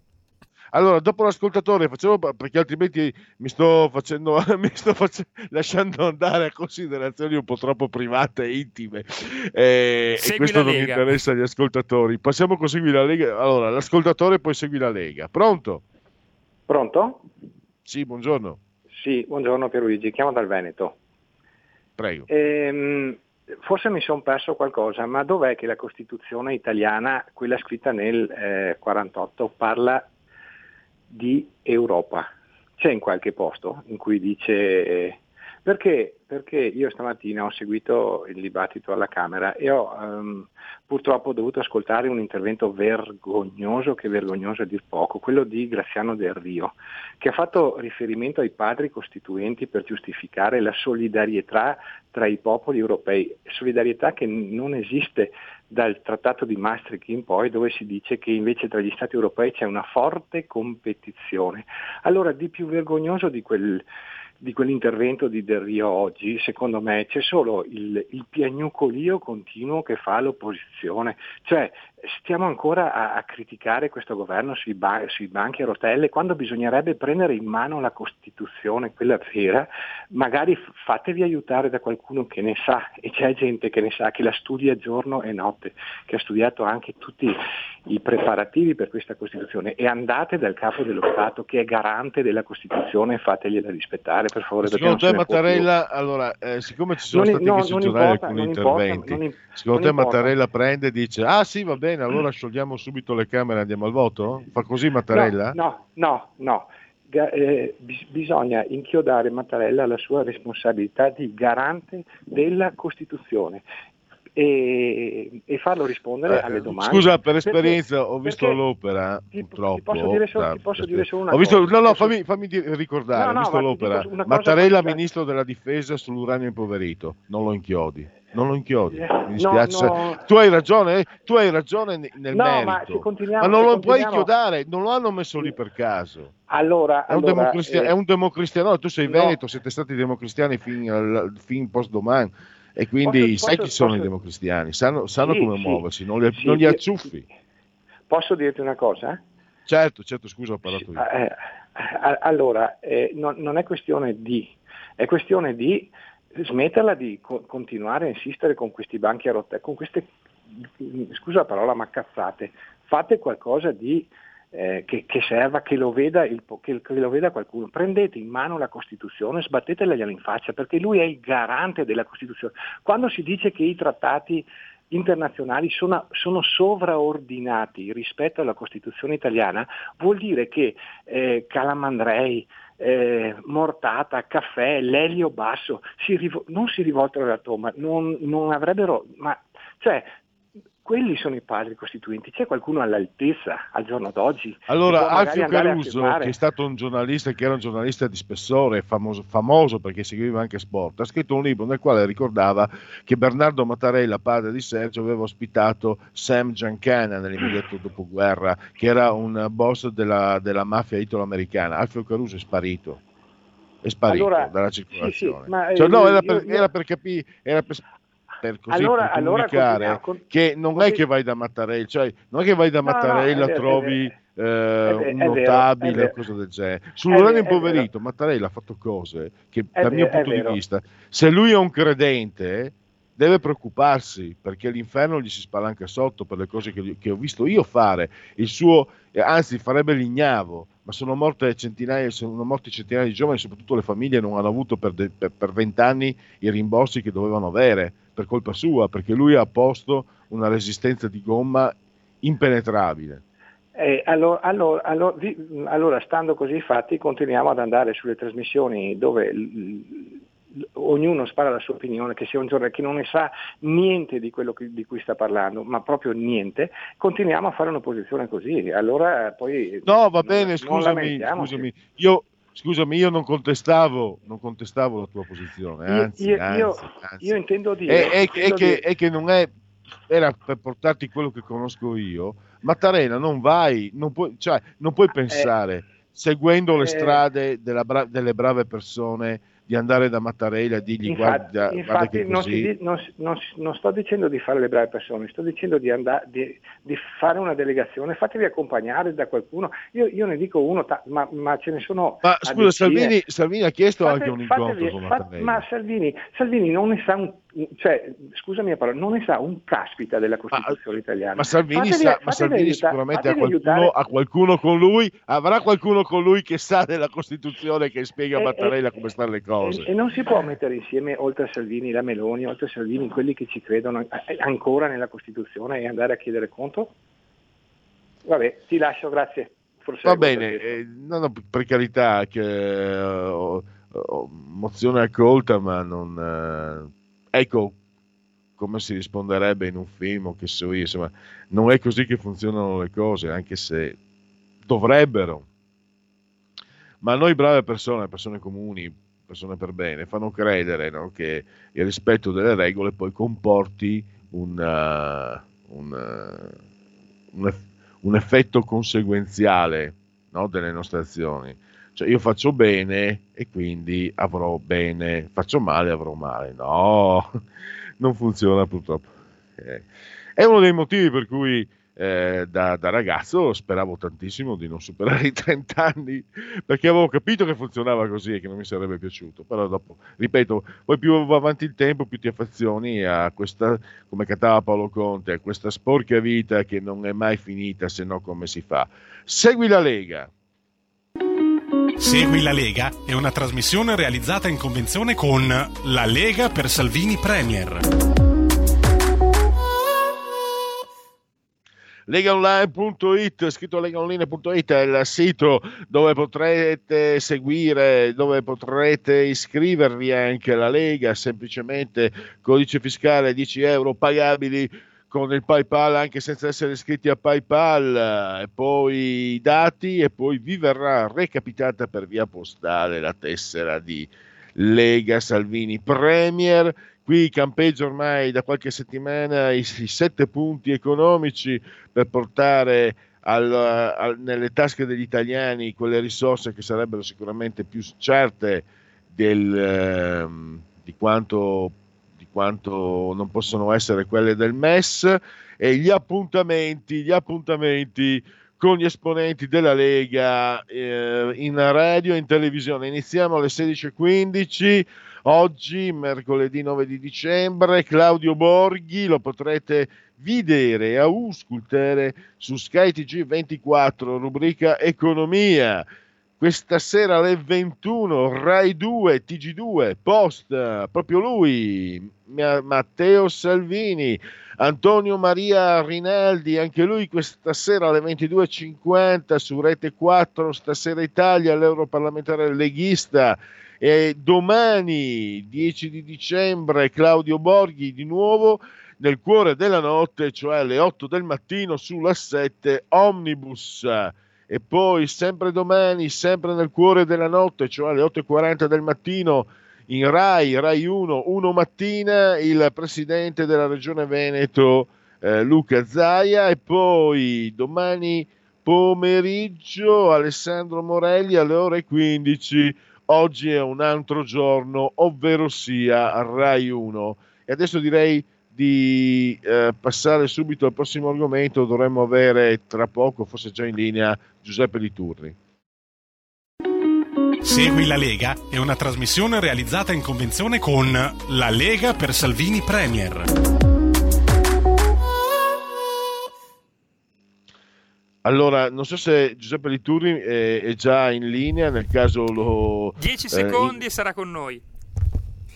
Allora, dopo l'ascoltatore, facevo perché altrimenti mi sto facendo, [laughs] mi sto face... lasciando andare a considerazioni un po' troppo private e intime. Eh, e questo non Lega. interessa agli ascoltatori. Passiamo con Segui la Lega. Allora, l'ascoltatore poi segui la Lega. Pronto? Pronto? Sì, buongiorno. Sì, buongiorno Pierluigi, chiamo dal Veneto. Prego. Ehm, forse mi sono perso qualcosa, ma dov'è che la Costituzione italiana, quella scritta nel 1948, eh, parla di Europa? C'è in qualche posto in cui dice... Perché? Perché io stamattina ho seguito il dibattito alla Camera e ho um, purtroppo dovuto ascoltare un intervento vergognoso, che vergognoso a dir poco, quello di Graziano Del Rio, che ha fatto riferimento ai padri costituenti per giustificare la solidarietà tra i popoli europei, solidarietà che non esiste dal Trattato di Maastricht in poi, dove si dice che invece tra gli Stati europei c'è una forte competizione. Allora, di più vergognoso di quel di quell'intervento di Del Rio oggi, secondo me c'è solo il, il piagnucolio continuo che fa l'opposizione, cioè stiamo ancora a, a criticare questo governo sui, ba- sui, banchi a rotelle quando bisognerebbe prendere in mano la Costituzione, quella vera, magari fatevi aiutare da qualcuno che ne sa e c'è gente che ne sa, che la studia giorno e notte, che ha studiato anche tutti i preparativi per questa Costituzione e andate dal capo dello Stato che è garante della Costituzione e fategliela rispettare per favore. Secondo te Mattarella, allora, eh, siccome ci sono non, stati no, questi giornali alcuni interventi, importa, secondo te Mattarella prende e dice ah sì va bene bene, allora sciogliamo subito le Camere e andiamo al voto? Fa così Mattarella? No, no, no. no. Eh, bisogna inchiodare Mattarella alla sua responsabilità di garante della Costituzione e, e farlo rispondere eh, alle domande. Scusa, per esperienza perché, ho visto l'opera, ti, purtroppo. Ti posso dire solo, posso dire solo una ho visto, cosa. No, no, fammi, fammi ricordare, no, no, ho visto l'opera. Mattarella, ministro della difesa sull'uranio impoverito, non lo inchiodi non lo inchiodi. Eh, mi dispiace. No, no. Tu hai ragione, tu hai ragione nel no, merito, ma, ma non lo puoi inchiodare, non lo hanno messo lì per caso. Allora, è, un allora, democristiano, eh, è un democristiano, tu sei veneto, siete stati democristiani fin, fin post domani e quindi posso, sai posso, chi sono posso... i democristiani, sanno, sanno sì, come sì, muoversi, non li, sì, non li acciuffi. Posso dirti una cosa? Certo, certo, scusa, ho parlato io. Eh, eh allora, eh, non, non, è questione di, è questione di smetterla di co- continuare a insistere con questi banchi a rotelle, con queste, scusa la parola, ma cazzate. Fate qualcosa di eh, che, che, serva, che lo, il, che, che lo, veda qualcuno. Prendete in mano la Costituzione, sbattetela in faccia, perché lui è il garante della Costituzione. Quando si dice che i trattati internazionali sono, sono sovraordinati rispetto alla Costituzione italiana, vuol dire che eh, Calamandrei, eh, Mortata, Caffè, Lelio Basso si rivo- non si rivoltano alla tomba, non, non avrebbero... Ma, cioè, quelli sono i padri costituenti, c'è qualcuno all'altezza al giorno d'oggi? Allora, Alfio Caruso, che è stato un giornalista, che era un giornalista di spessore, famoso, famoso perché seguiva anche sport, ha scritto un libro nel quale ricordava che Bernardo Mattarella, padre di Sergio, aveva ospitato Sam Giancana nell'immediato dopoguerra, che era un boss della, della mafia italo-americana. Alfio Caruso è sparito. È sparito Allora, dalla sì, circolazione. sì, ma, Cioè, no, eh, era per, io- io- era per capire, era per, per così Allora- allora comunicare con- che non è che vai da Mattarella, cioè non è che vai da No, no, Mattarella è vero, trovi è eh, vero, un è vero, notabile vero. o cose del genere. Sull'uranio impoverito, Mattarella ha fatto cose che dal mio vero, è punto di vista, se lui è un credente, deve preoccuparsi perché l'inferno gli si spalanca sotto per le cose che, che ho visto io fare. Il suo, eh, anzi, farebbe l'ignavo, ma sono morte centinaia, sono morti centinaia di giovani, soprattutto le famiglie non hanno avuto per de- per- per vent'anni i rimborsi che dovevano avere per colpa sua, perché lui ha posto una resistenza di gomma impenetrabile. Eh, allora, allora- allora- vi- allora, stando così fatti, continuiamo ad andare sulle trasmissioni dove l- l- ognuno spara la sua opinione, che sia un giornale che non ne sa niente di quello che- di cui sta parlando, ma proprio niente, continuiamo a fare un'opposizione così. Allora poi No, va bene, non scusami, lamentiamoci. scusami. Io, scusami, io non contestavo, non contestavo la tua posizione, Io- anzi, io, anzi, io- anzi. io intendo dire, È, è- è intendo che, dire- è che non è, era per portarti quello che conosco io, Mattarella non vai, non puoi, cioè, non puoi pensare, seguendo le eh, strade della bra- delle brave persone, di andare da Mattarella e dirgli Infatti, guarda, guarda infatti che non, si non non non sto dicendo di fare le brave persone, sto dicendo di, andare, di, di fare una delegazione, fatevi accompagnare da qualcuno. Io, io ne dico uno, ta- ma, ma ce ne sono. Ma scusa. Salvini, Salvini ha chiesto Fate- anche un fatevi- incontro con fa- Mattarella. ma Salvini, Salvini non ne sa un, cioè, scusami la parola, non ne sa un caspita della Costituzione italiana. Ma Salvini, Fatevi- sa- ma fatevi Salvini aiuta- sicuramente ha qualcuno, ha qualcuno con lui, avrà qualcuno con lui che sa della Costituzione che spiega a Mattarella e- come stanno le cose. E, e non si può mettere insieme, oltre a Salvini, la Meloni, oltre a Salvini, quelli che ci credono eh, ancora nella Costituzione e andare a chiedere conto? Vabbè, ti lascio, grazie. Forse Va bene, eh, no, no, per carità, che eh, ho mozione accolta, ma non... eh, ecco come si risponderebbe in un film o che so io, insomma, non è così che funzionano le cose, anche se dovrebbero. Ma noi brave persone, persone comuni, persone per bene, fanno credere no, che il rispetto delle regole poi comporti un, uh, un, uh, un, eff- un effetto conseguenziale no, delle nostre azioni. Cioè io faccio bene e quindi avrò bene, faccio male e avrò male. No, [laughs] non funziona purtroppo. Eh, È uno dei motivi per cui eh, da, da ragazzo speravo tantissimo di non superare [laughs] i 30 anni perché avevo capito che funzionava così e che non mi sarebbe piaciuto. Però dopo, ripeto, poi più va avanti il tempo, più ti affezioni a questa, come cantava Paolo Conte, a questa sporca vita che non è mai finita se no come si fa. Segui la Lega. Segui la Lega è una trasmissione realizzata in convenzione con La Lega per Salvini Premier. legaonline.it, scritto legaonline.it è il sito dove potrete seguire, dove potrete iscrivervi anche alla Lega, semplicemente codice fiscale 10 euro pagabili con il PayPal anche senza essere iscritti a PayPal e poi i dati e poi vi verrà recapitata per via postale la tessera di Lega Salvini Premier. Qui campeggia ormai da qualche settimana i, i sette punti economici per portare al, al, nelle tasche degli italiani quelle risorse che sarebbero sicuramente più certe del, ehm, di, quanto, quanto non possono essere quelle del MES e gli appuntamenti, gli appuntamenti con gli esponenti della Lega eh, in radio e in televisione. Iniziamo alle 16.15. Oggi, mercoledì 9 di dicembre, Claudio Borghi lo potrete vedere e auscultare su Sky TG24, rubrica Economia. Questa sera alle 21, Rai 2, TG2, post, proprio lui, Matteo Salvini, Antonio Maria Rinaldi, anche lui questa sera alle 22.50 su Rete 4, stasera Italia, l'europarlamentare leghista. E domani, 10 di dicembre, Claudio Borghi di nuovo nel cuore della notte, cioè alle 8 del mattino sulla 7 Omnibus. E poi sempre domani, sempre nel cuore della notte, cioè alle 8.40 del mattino, in Rai, Rai 1, 1 mattina, il presidente della regione Veneto, eh, Luca Zaia, e poi domani pomeriggio Alessandro Morelli alle ore 15. Oggi è un altro giorno, ovvero sia Rai 1. E adesso direi di eh, passare subito al prossimo argomento. Dovremmo avere tra poco, forse già in linea, Giuseppe Di Turri. Segui la Lega è una trasmissione realizzata in convenzione con La Lega per Salvini Premier. Allora, non so se Giuseppe Liturri è, è già in linea, nel caso lo... 10 secondi e in... sarà con noi.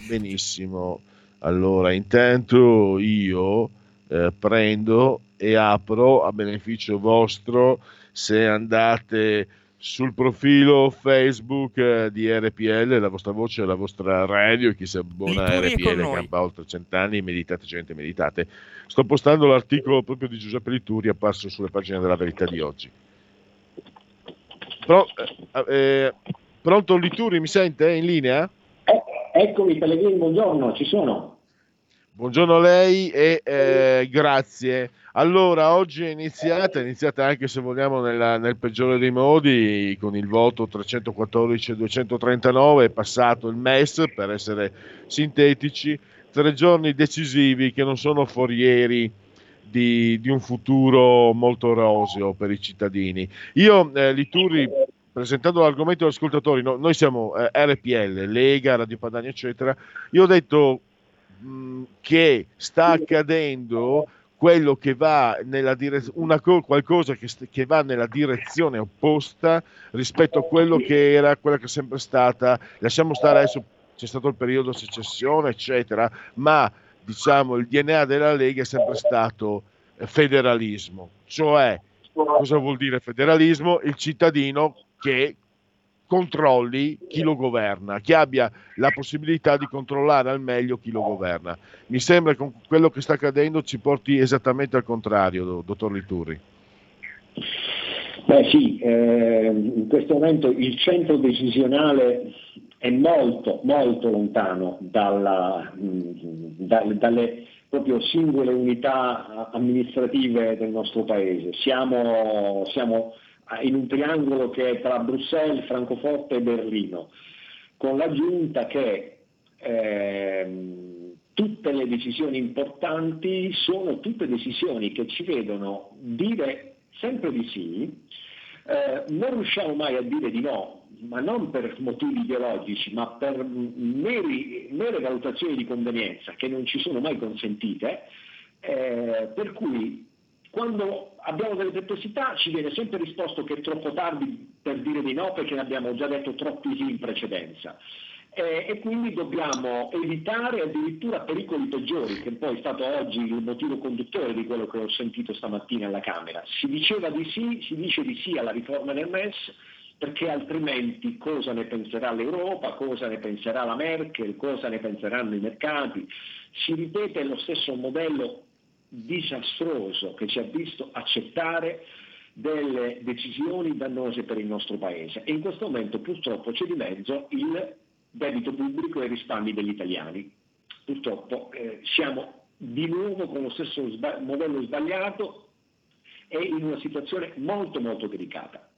Benissimo. Allora, intanto io eh, prendo e apro a beneficio vostro se andate sul profilo Facebook eh, di RPL, la vostra voce, la vostra radio, chi si abbona a RPL campa oltre cent'anni, meditate gente, meditate. Sto postando l'articolo proprio di Giuseppe Lituri apparso sulle pagine della verità di oggi. Pro, eh, eh, pronto Lituri, mi sente? È in linea? Eh, eccomi Pellegrini, buongiorno, ci sono. Buongiorno a lei e eh, grazie. Allora, oggi è iniziata, è iniziata anche se vogliamo nella, nel peggiore dei modi, con il voto 314-239, è passato il MES per essere sintetici, tre giorni decisivi che non sono forieri di, di un futuro molto roseo per i cittadini. Io, eh, Lituri, presentando l'argomento agli ascoltatori, no, noi siamo eh, RPL, Lega, Radio Padania, eccetera, io ho detto mh, mm, che sta accadendo quello che va nella direzione, qualcosa che, che, va nella direzione opposta rispetto a quello che era, quella che è sempre stata, lasciamo stare adesso, c'è stato il periodo secessione, eccetera, ma diciamo il DNA della Lega è sempre stato federalismo, cioè cosa vuol dire federalismo? Il cittadino che controlli chi lo governa, che abbia la possibilità di controllare al meglio chi lo governa. Mi sembra che quello che sta accadendo ci porti esattamente al contrario, dottor Liturri. Beh sì, eh, in questo momento il centro decisionale è molto, molto lontano dalla, da, dalle proprio singole unità amministrative del nostro paese. Siamo, siamo in un triangolo che è tra Bruxelles, Francoforte e Berlino, con l'aggiunta che ehm, tutte le decisioni importanti sono tutte decisioni che ci vedono dire sempre di sì, eh, non riusciamo mai a dire di no, ma non per motivi ideologici, ma per meri, mere valutazioni di convenienza che non ci sono mai consentite, eh, per cui quando abbiamo delle perplessità ci viene sempre risposto che è troppo tardi per dire di no perché ne abbiamo già detto troppi sì in precedenza. Eh, e quindi dobbiamo evitare addirittura pericoli peggiori, che poi è stato oggi il motivo conduttore di quello che ho sentito stamattina alla Camera. Si diceva di sì, si dice di sì alla riforma del MES, perché altrimenti cosa ne penserà l'Europa, cosa ne penserà la Merkel, cosa ne penseranno i mercati. Si ripete lo stesso modello disastroso che ci ha visto accettare delle decisioni dannose per il nostro Paese e in questo momento purtroppo c'è di mezzo il debito pubblico e i risparmi degli italiani. Purtroppo eh, siamo di nuovo con lo stesso sba- modello sbagliato e in una situazione molto molto delicata.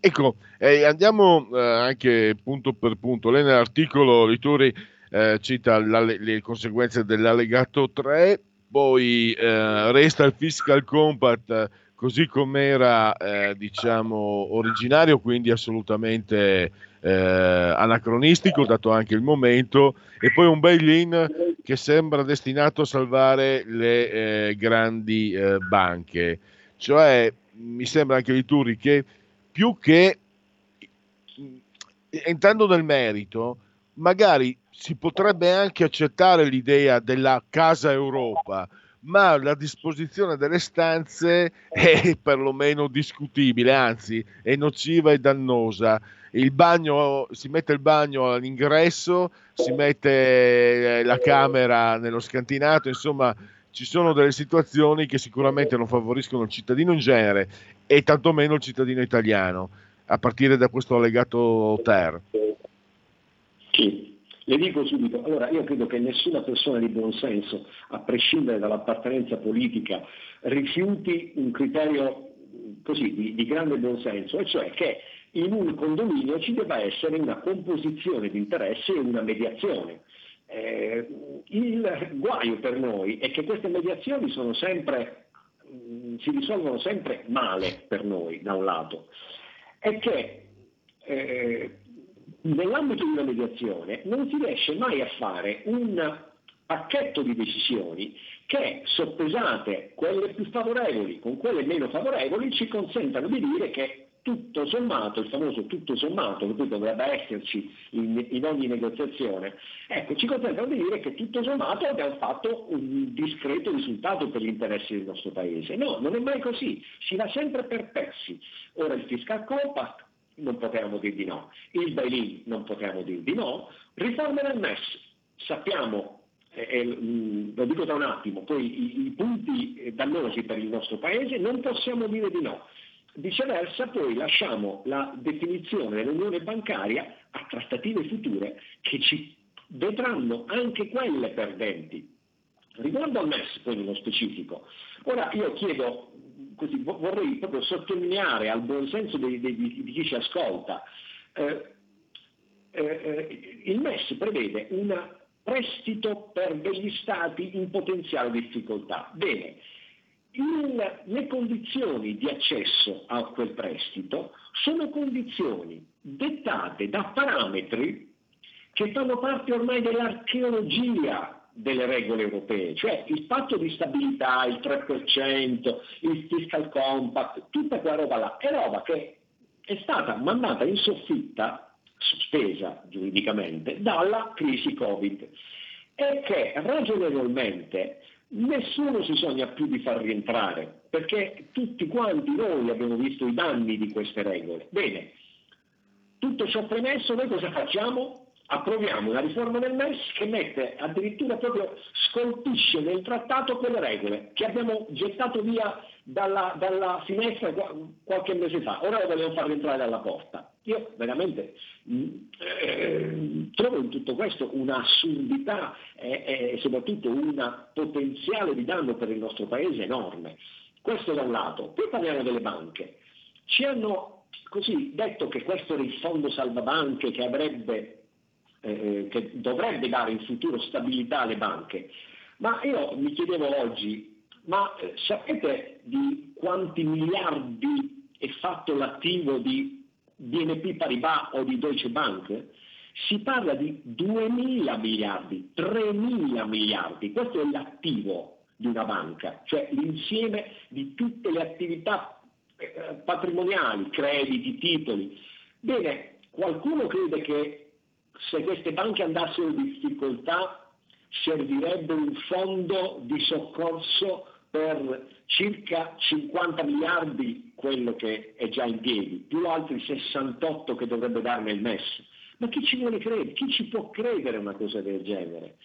Ecco, eh, andiamo eh, anche punto per punto. Lei nell'articolo Rituri eh, cita le conseguenze dell'allegato 3, poi eh, resta il fiscal compact così com'era eh, diciamo originario, quindi assolutamente eh, anacronistico, dato anche il momento, e poi un bail-in che sembra destinato a salvare le eh, grandi eh, banche. Cioè, mi sembra anche di Turi che più che entrando nel merito, magari si potrebbe anche accettare l'idea della casa Europa, ma la disposizione delle stanze è perlomeno discutibile, anzi è nociva e dannosa. bagno, si mette il bagno all'ingresso, si mette la camera nello scantinato, insomma ci sono delle situazioni che sicuramente non favoriscono il cittadino in genere e tantomeno il cittadino italiano, a partire da questo allegato TER. Sì, le dico subito, allora io credo che nessuna persona di buon senso, a prescindere dall'appartenenza politica, rifiuti un criterio così di, di grande buonsenso, e cioè che in un condominio ci debba essere una composizione di interessi e una mediazione. Eh, il guaio per noi è che queste mediazioni sempre, mh, si risolvono sempre male per noi, da un lato, e che eh, nell'ambito di una mediazione non si riesce mai a fare un pacchetto di decisioni che, soppesate quelle più favorevoli con quelle meno favorevoli, ci consentano di dire che tutto sommato, il famoso tutto sommato, che poi dovrebbe esserci in, in, ogni negoziazione, ecco, ci consentono di dire che tutto sommato abbiamo fatto un discreto risultato per gli interessi del nostro Paese. No, non è mai così, si va sempre per pezzi. Ora il fiscal compact non potevamo dir di no, il bail-in non potevamo dir di no, riforme del MES, sappiamo eh, lo dico da un attimo, poi i, i punti dannosi per il nostro Paese non possiamo dire di no. Viceversa poi lasciamo la definizione dell'unione bancaria a trattative future che ci vedranno anche quelle perdenti. Riguardo al MES poi nello specifico, ora io chiedo, così, vorrei proprio sottolineare al buon senso di, di, di chi ci ascolta, eh, eh, il MES prevede un prestito per degli stati in potenziale difficoltà. Bene, il, le condizioni di accesso a quel prestito sono condizioni dettate da parametri che fanno parte ormai dell'archeologia delle regole europee, cioè il patto di stabilità, il 3%, il fiscal compact, tutta quella roba là, è roba che è stata mandata in soffitta, sospesa giuridicamente, dalla crisi Covid e che ragionevolmente nessuno si sogna più di far rientrare, perché tutti quanti noi abbiamo visto i danni di queste regole. Bene, tutto ciò premesso, noi cosa facciamo? Approviamo una riforma del MES che mette addirittura proprio, scolpisce nel trattato quelle regole che abbiamo gettato via dalla, dalla finestra qualche mese fa, ora le vogliamo far rientrare dalla porta. Io veramente mm, eh, trovo in tutto questo un'assurdità e, e soprattutto un potenziale di danno per il nostro Paese enorme. Questo da un lato. Poi parliamo delle banche. Ci hanno così detto che questo era il fondo salvabanche che, avrebbe, eh, che dovrebbe dare in futuro stabilità alle banche. Ma io mi chiedevo oggi, ma eh, sapete di quanti miliardi è fatto l'attivo di BNP Paribas o di Deutsche Bank, si parla di 2.000 miliardi, 3.000 miliardi, questo è l'attivo di una banca, cioè l'insieme di tutte le attività eh, patrimoniali, crediti, titoli. Bene, qualcuno crede che se queste banche andassero in difficoltà servirebbe un fondo di soccorso per circa 50 miliardi quello che è già in piedi, più altri 68 che dovrebbe darne il MES. Ma chi ci vuole credere? Chi ci può credere una cosa del genere?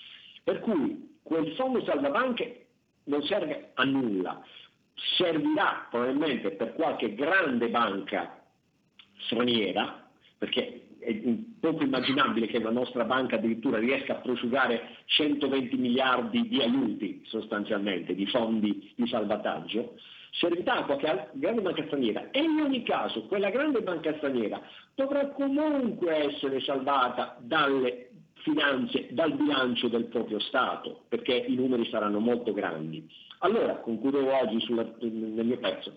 Per cui quel fondo salvabanche non serve a nulla, servirà probabilmente per qualche grande banca straniera, perché è poco immaginabile che la nostra banca addirittura riesca a prosciugare 120 miliardi di aiuti sostanzialmente, di fondi di salvataggio, servirà a qualche grande banca straniera e in ogni caso quella grande banca straniera dovrà comunque essere salvata dalle finanze, dal bilancio del proprio Stato, perché i numeri saranno molto grandi. Allora, concludo oggi sulla, nel mio pezzo,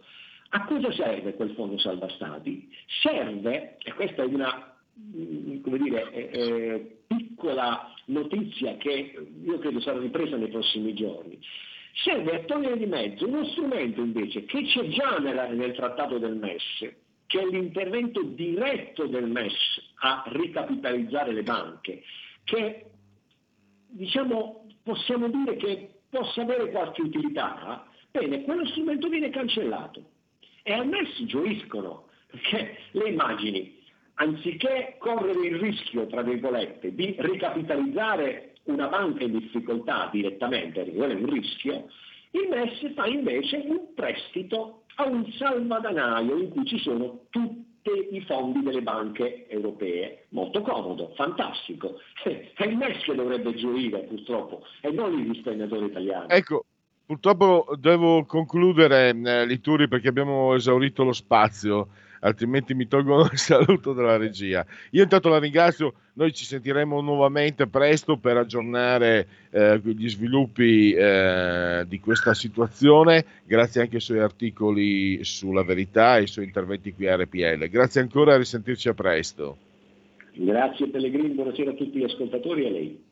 a cosa serve quel fondo salva stati? Serve, e questa è una come dire, eh, piccola notizia che io credo sarà ripresa nei prossimi giorni, serve a togliere di mezzo uno strumento invece che c'è già nella, nel trattato del MES, che è l'intervento diretto del MES a ricapitalizzare le banche, che diciamo, possiamo dire che possa avere qualche utilità, bene, quello strumento viene cancellato. E al MES gioiscono, perché le immagini, anziché correre il rischio, tra virgolette, di ricapitalizzare una banca in difficoltà direttamente, perché quello è un rischio, il MES fa invece un prestito a un salvadanaio in cui ci sono tutti i fondi delle banche europee. Molto comodo, fantastico. [laughs] È il MES che dovrebbe gioire purtroppo e non il risparmiatore italiano. Ecco, purtroppo devo concludere, eh, Lituri, perché abbiamo esaurito lo spazio altrimenti mi tolgono il saluto della regia. Io intanto la ringrazio, noi ci sentiremo nuovamente presto per aggiornare eh, gli sviluppi eh, di questa situazione, grazie anche ai suoi articoli sulla verità e ai suoi interventi qui a RPL. Grazie ancora e risentirci a presto. Grazie Pellegrini, buonasera a tutti gli ascoltatori e a lei.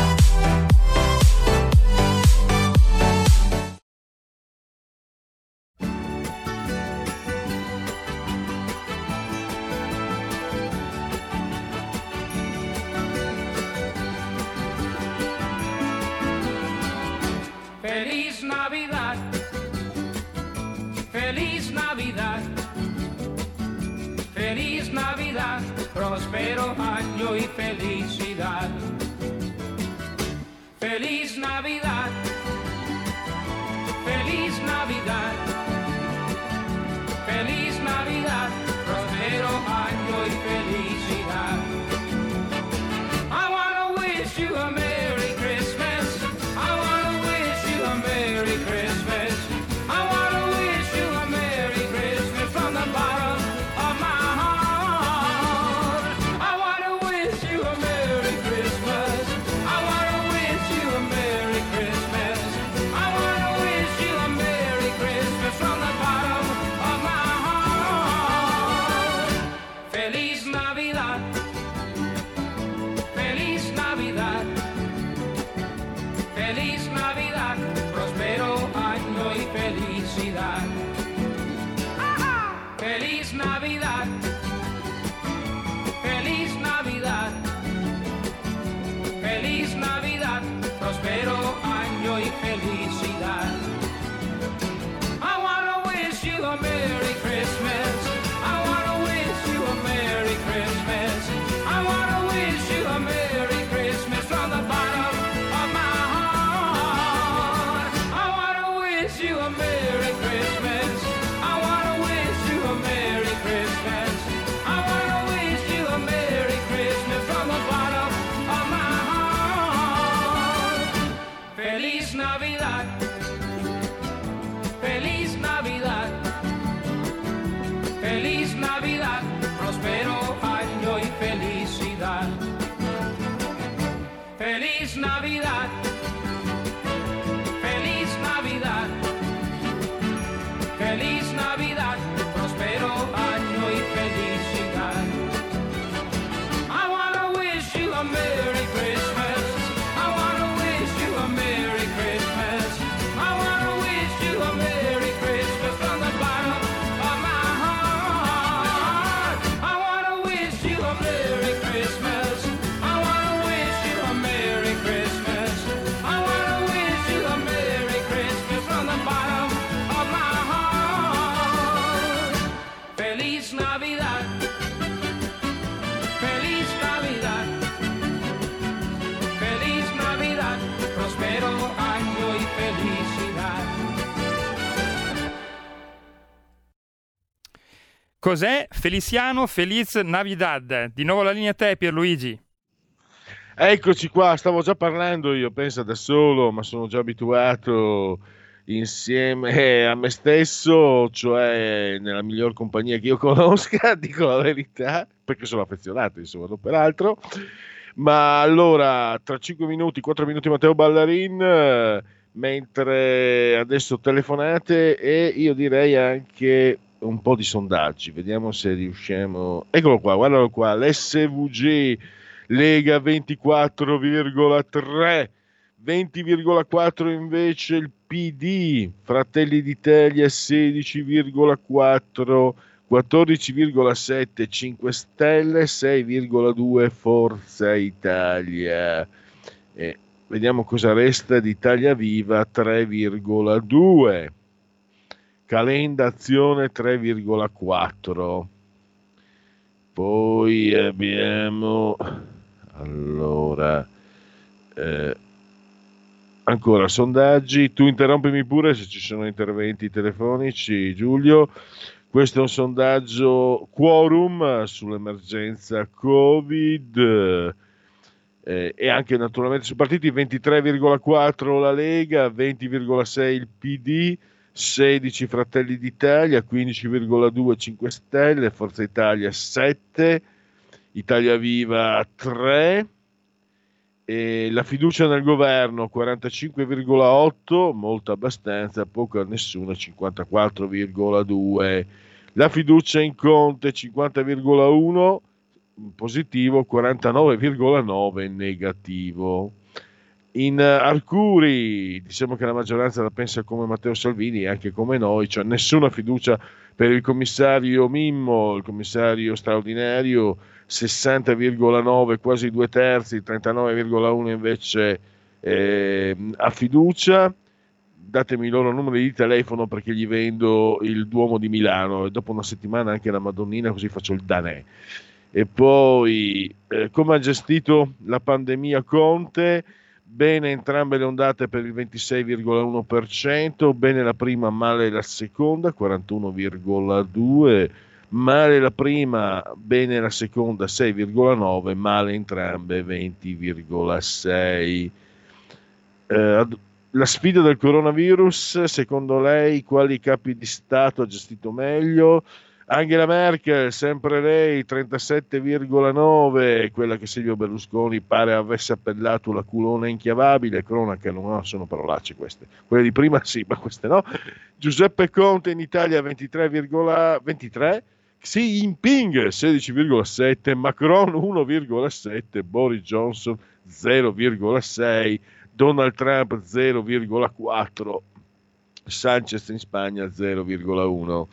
Cos'è Feliciano Feliz Navidad? Di nuovo la linea a te Pierluigi. Eccoci qua, stavo già parlando io, penso da solo, ma sono già abituato insieme a me stesso, cioè nella miglior compagnia che io conosca, [laughs] dico la verità, perché sono affezionato, insomma, non peraltro. Ma allora, tra 5 minuti, 4 minuti Matteo Ballarin, eh, mentre adesso telefonate e io direi anche un po' di sondaggi, vediamo se riusciamo. Eccolo qua, guardalo qua, l'SVG Lega 24,3, 20,4 invece il PD, Fratelli d'Italia 16,4, 14,7 5 Stelle, 6,2 Forza Italia. E vediamo cosa resta di Italia Viva 3,2. Calenda Azione 3,4. Poi abbiamo allora eh, ancora sondaggi. Tu interrompimi pure se ci sono interventi telefonici, Giulio. Questo è un sondaggio quorum sull'emergenza Covid eh, e anche naturalmente sui partiti 23,4 la Lega, 20,6 il PD, 16 Fratelli d'Italia, 15,2 5 Stelle, Forza Italia 7, Italia Viva 3, e la fiducia nel governo 45,8, molto abbastanza, poco a nessuno 54,2. La fiducia in Conte 50,1 positivo, 49,9 negativo. In uh, Arcuri diciamo che la maggioranza la pensa come Matteo Salvini e anche come noi, cioè nessuna fiducia per il commissario Mimmo, il commissario straordinario 60,9, quasi due terzi, 39,1 invece eh, a fiducia. Datemi i loro numeri di telefono perché gli vendo il Duomo di Milano e dopo una settimana anche la Madonnina così faccio il danè. E poi eh, come ha gestito la pandemia Conte? Bene entrambe le ondate per il 26,1%, bene la prima, male la seconda, 41,2%, male la prima, bene la seconda, 6,9%, male entrambe, 20,6%. Eh, la sfida del coronavirus, secondo lei, quali capi di Stato ha gestito meglio? Angela Merkel, sempre lei, 37,9, quella che Silvio Berlusconi pare avesse appellato la culona inchiavabile, cronaca, no, sono parolacce queste. Quelle di prima sì, ma queste no. Giuseppe Conte in Italia 23,23, Xi Jinping 16,7, Macron 1,7, Boris Johnson 0,6, Donald Trump 0,4, Sanchez in Spagna 0,1.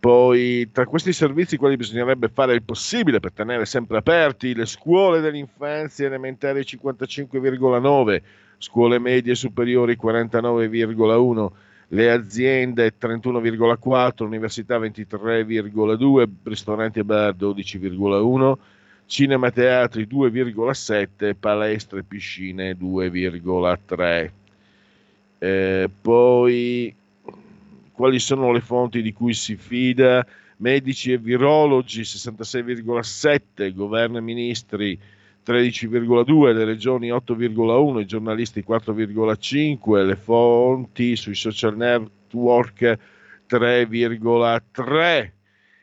Poi tra questi servizi quali bisognerebbe fare il possibile per tenere sempre aperti le scuole dell'infanzia elementari 55,9, scuole medie superiori 49,1, le aziende 31,4, università 23,2, ristoranti e bar 12,1, cinema e teatri 2,7, palestre e piscine 2,3. Eh, poi quali sono le fonti di cui si fida, medici e virologi 66,7, governo e ministri 13,2, le regioni 8,1, i giornalisti 4,5, le fonti sui social network 3,3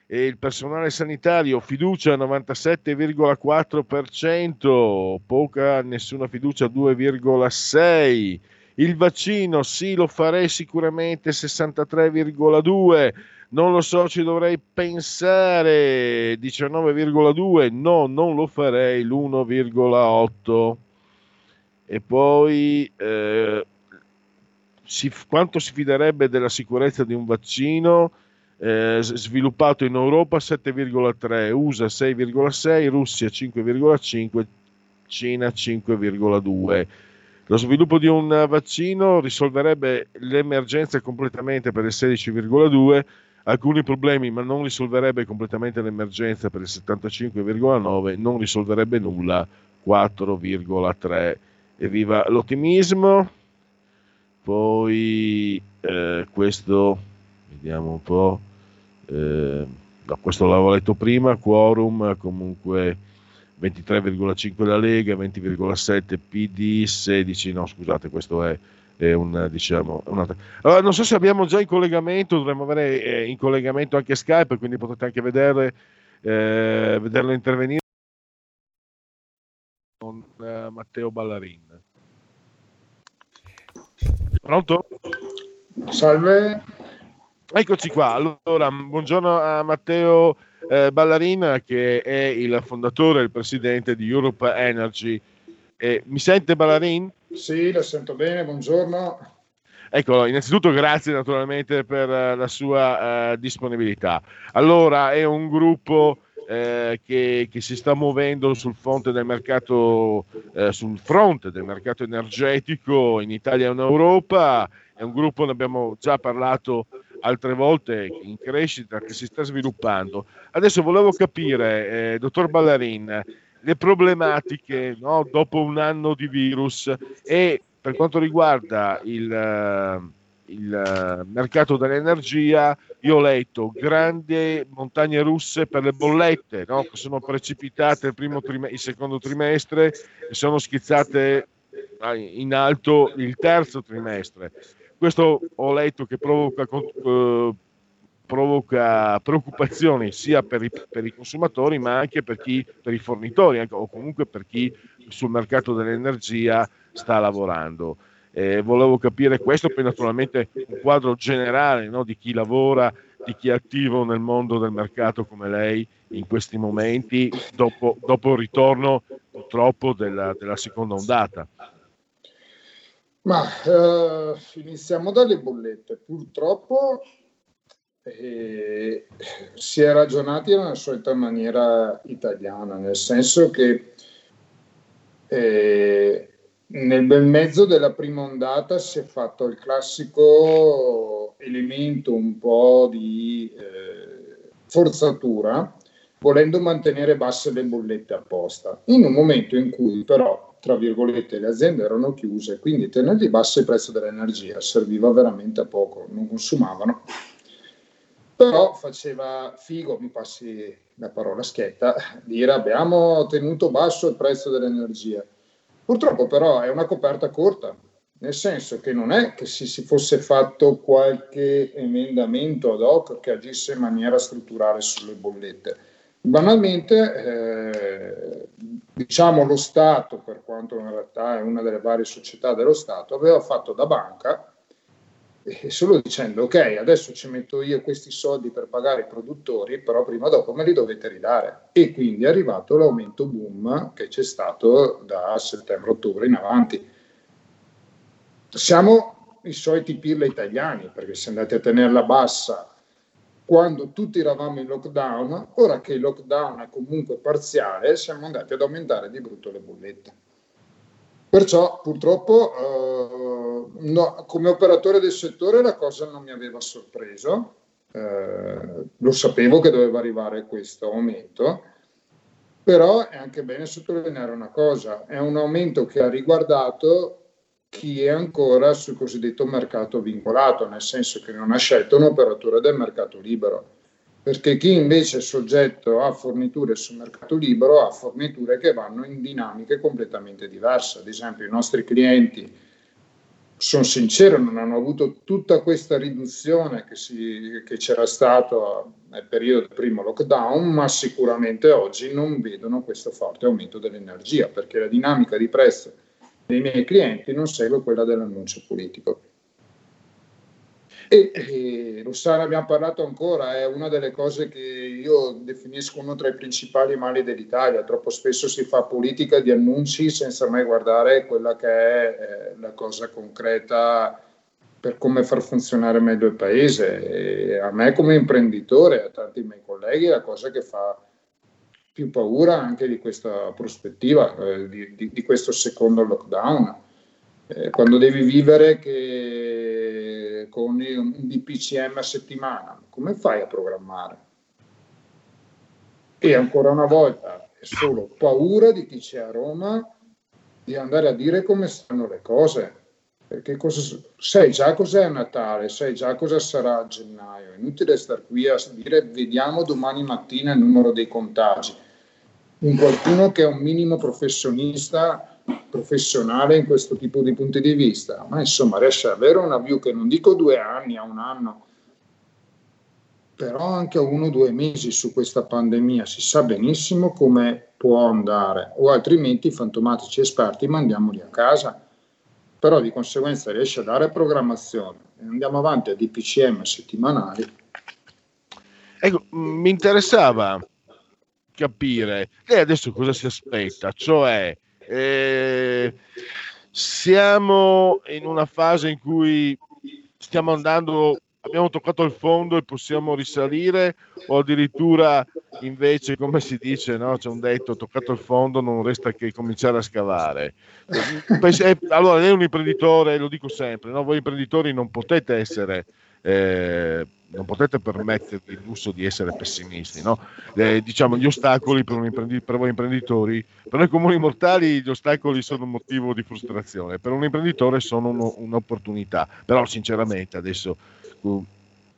e il personale sanitario fiducia 97,4%, poca nessuna fiducia 2,6%. Il vaccino sì, lo farei sicuramente 63,2. Non lo so, ci dovrei pensare 19,2. No, non lo farei l'1,8. E poi eh, si, quanto si fiderebbe della sicurezza di un vaccino? Eh, sviluppato in Europa 7,3, USA 6,6, Russia 5,5, Cina 5,2. Lo sviluppo di un vaccino risolverebbe l'emergenza completamente per il 16,2, alcuni problemi, ma non risolverebbe completamente l'emergenza per il 75,9, non risolverebbe nulla 4,3. Evviva l'ottimismo. Poi eh, questo, vediamo un po', eh, no, questo l'avevo letto prima, quorum comunque 23,5 la Lega, 20,7 PD, 16, no scusate, questo è è un, diciamo, una... allora, non so se abbiamo già in collegamento, dovremmo avere eh, in collegamento anche Skype, quindi potete anche vedere, eh, vederlo intervenire con eh, Matteo Ballarin. Pronto? Salve. Eccoci qua. Allora, buongiorno a Matteo eh, Ballarin che è il fondatore e il presidente di Europe Energy. Eh, mi sente Ballarin? Sì, la sento bene, buongiorno. Ecco, innanzitutto grazie naturalmente per eh, la sua eh, disponibilità. Allora, è un gruppo eh, che, che, si sta muovendo sul fronte del mercato, eh, sul fronte del mercato energetico in Italia e in Europa. È un gruppo, ne abbiamo già parlato altre volte, in crescita, che si sta sviluppando. Adesso volevo capire, eh, dottor Ballarin, le problematiche no, dopo un anno di virus e per quanto riguarda il, uh, il uh, mercato dell'energia, io ho letto grandi montagne russe per le bollette no, che sono precipitate il, primo trim- il secondo trimestre e sono schizzate in alto il terzo trimestre. Questo ho letto che provoca uh, provoca preoccupazioni sia per i, per i, consumatori ma anche per, chi, per i fornitori anche, o comunque per chi sul mercato dell'energia sta lavorando. Eh, volevo capire questo, poi naturalmente un quadro generale no, di chi lavora, di chi è attivo nel mondo del mercato come lei in questi momenti, dopo, dopo il ritorno purtroppo della, della seconda ondata. Ma eh, iniziamo dalle bollette. Purtroppo eh, si è ragionati nella solita maniera italiana, nel senso che eh, nel bel mezzo della prima ondata si è fatto il classico elemento un po' di eh, forzatura, volendo mantenere basse le bollette apposta, in un momento in cui però, tra virgolette, le aziende erano chiuse, quindi tenere basso il prezzo dell'energia serviva veramente a poco, non consumavano però faceva figo, mi passi la parola schietta, dire abbiamo tenuto basso il prezzo dell'energia. Purtroppo però è una coperta corta, nel senso che non è che si, si fosse fatto qualche emendamento ad hoc che agisse in maniera strutturale sulle bollette. Banalmente, eh, diciamo lo Stato, per quanto in realtà è una delle varie società dello Stato, aveva fatto da banca e solo dicendo ok, adesso ci metto io questi soldi per pagare i produttori, però prima o dopo me li dovete ridare. E quindi è arrivato l'aumento boom che c'è stato da settembre-ottobre in avanti. Siamo i soliti pirla italiani, perché se andate a tenerla bassa quando tutti eravamo in lockdown, ora che il lockdown è comunque parziale, siamo andati ad aumentare di brutto le bollette. Perciò purtroppo eh, no, come operatore del settore la cosa non mi aveva sorpreso, eh, lo sapevo che doveva arrivare questo aumento, però è anche bene sottolineare una cosa, è un aumento che ha riguardato chi è ancora sul cosiddetto mercato vincolato, nel senso che non ha scelto un operatore del mercato libero perché chi invece è soggetto a forniture sul mercato libero ha forniture che vanno in dinamiche completamente diverse. Ad esempio i nostri clienti, sono sincero, non hanno avuto tutta questa riduzione che, si, che c'era stato nel periodo del primo lockdown, ma sicuramente oggi non vedono questo forte aumento dell'energia, perché la dinamica di prezzo dei miei clienti non segue quella dell'annuncio politico. E, e Rossana abbiamo parlato ancora, è una delle cose che io definisco uno tra i principali mali dell'Italia. Troppo spesso si fa politica di annunci senza mai guardare quella che è eh, la cosa concreta per come far funzionare meglio il paese. E a me come imprenditore, a tanti miei colleghi, la cosa che fa più paura anche di questa prospettiva, eh, di, di, di, questo secondo lockdown. Eh, quando devi vivere che con un DPCM a settimana, come fai a programmare? E ancora una volta è solo paura di chi c'è a Roma di andare a dire come stanno le cose. Perché cosa, sai già cos'è Natale, sai già cosa sarà a gennaio. È inutile star qui a dire vediamo domani mattina il numero dei contagi. Un qualcuno che è un minimo professionista professionale in questo tipo di punti di vista, ma insomma riesce ad avere una view che non dico due anni, a un anno, però anche a uno o due mesi su questa pandemia. Si sa benissimo come può andare, o altrimenti i fantomatici esperti mandiamoli a casa, però di conseguenza riesce a dare programmazione. Andiamo avanti a DPCM settimanali. Ecco, mi interessava capire lei adesso cosa si aspetta, cioè eh, siamo in una fase in cui stiamo andando, abbiamo toccato il fondo e possiamo risalire o addirittura invece, come si dice, no? c'è un detto, toccato il fondo non resta che cominciare a scavare. Eh, allora, lei è un imprenditore, lo dico sempre, no? voi imprenditori non potete essere... Eh, non potete permettervi il lusso di essere pessimisti. No? Eh, diciamo, gli ostacoli per, per, voi imprenditori, per noi comuni mortali, gli ostacoli sono un motivo di frustrazione, per un imprenditore sono uno, un'opportunità. Però, sinceramente, adesso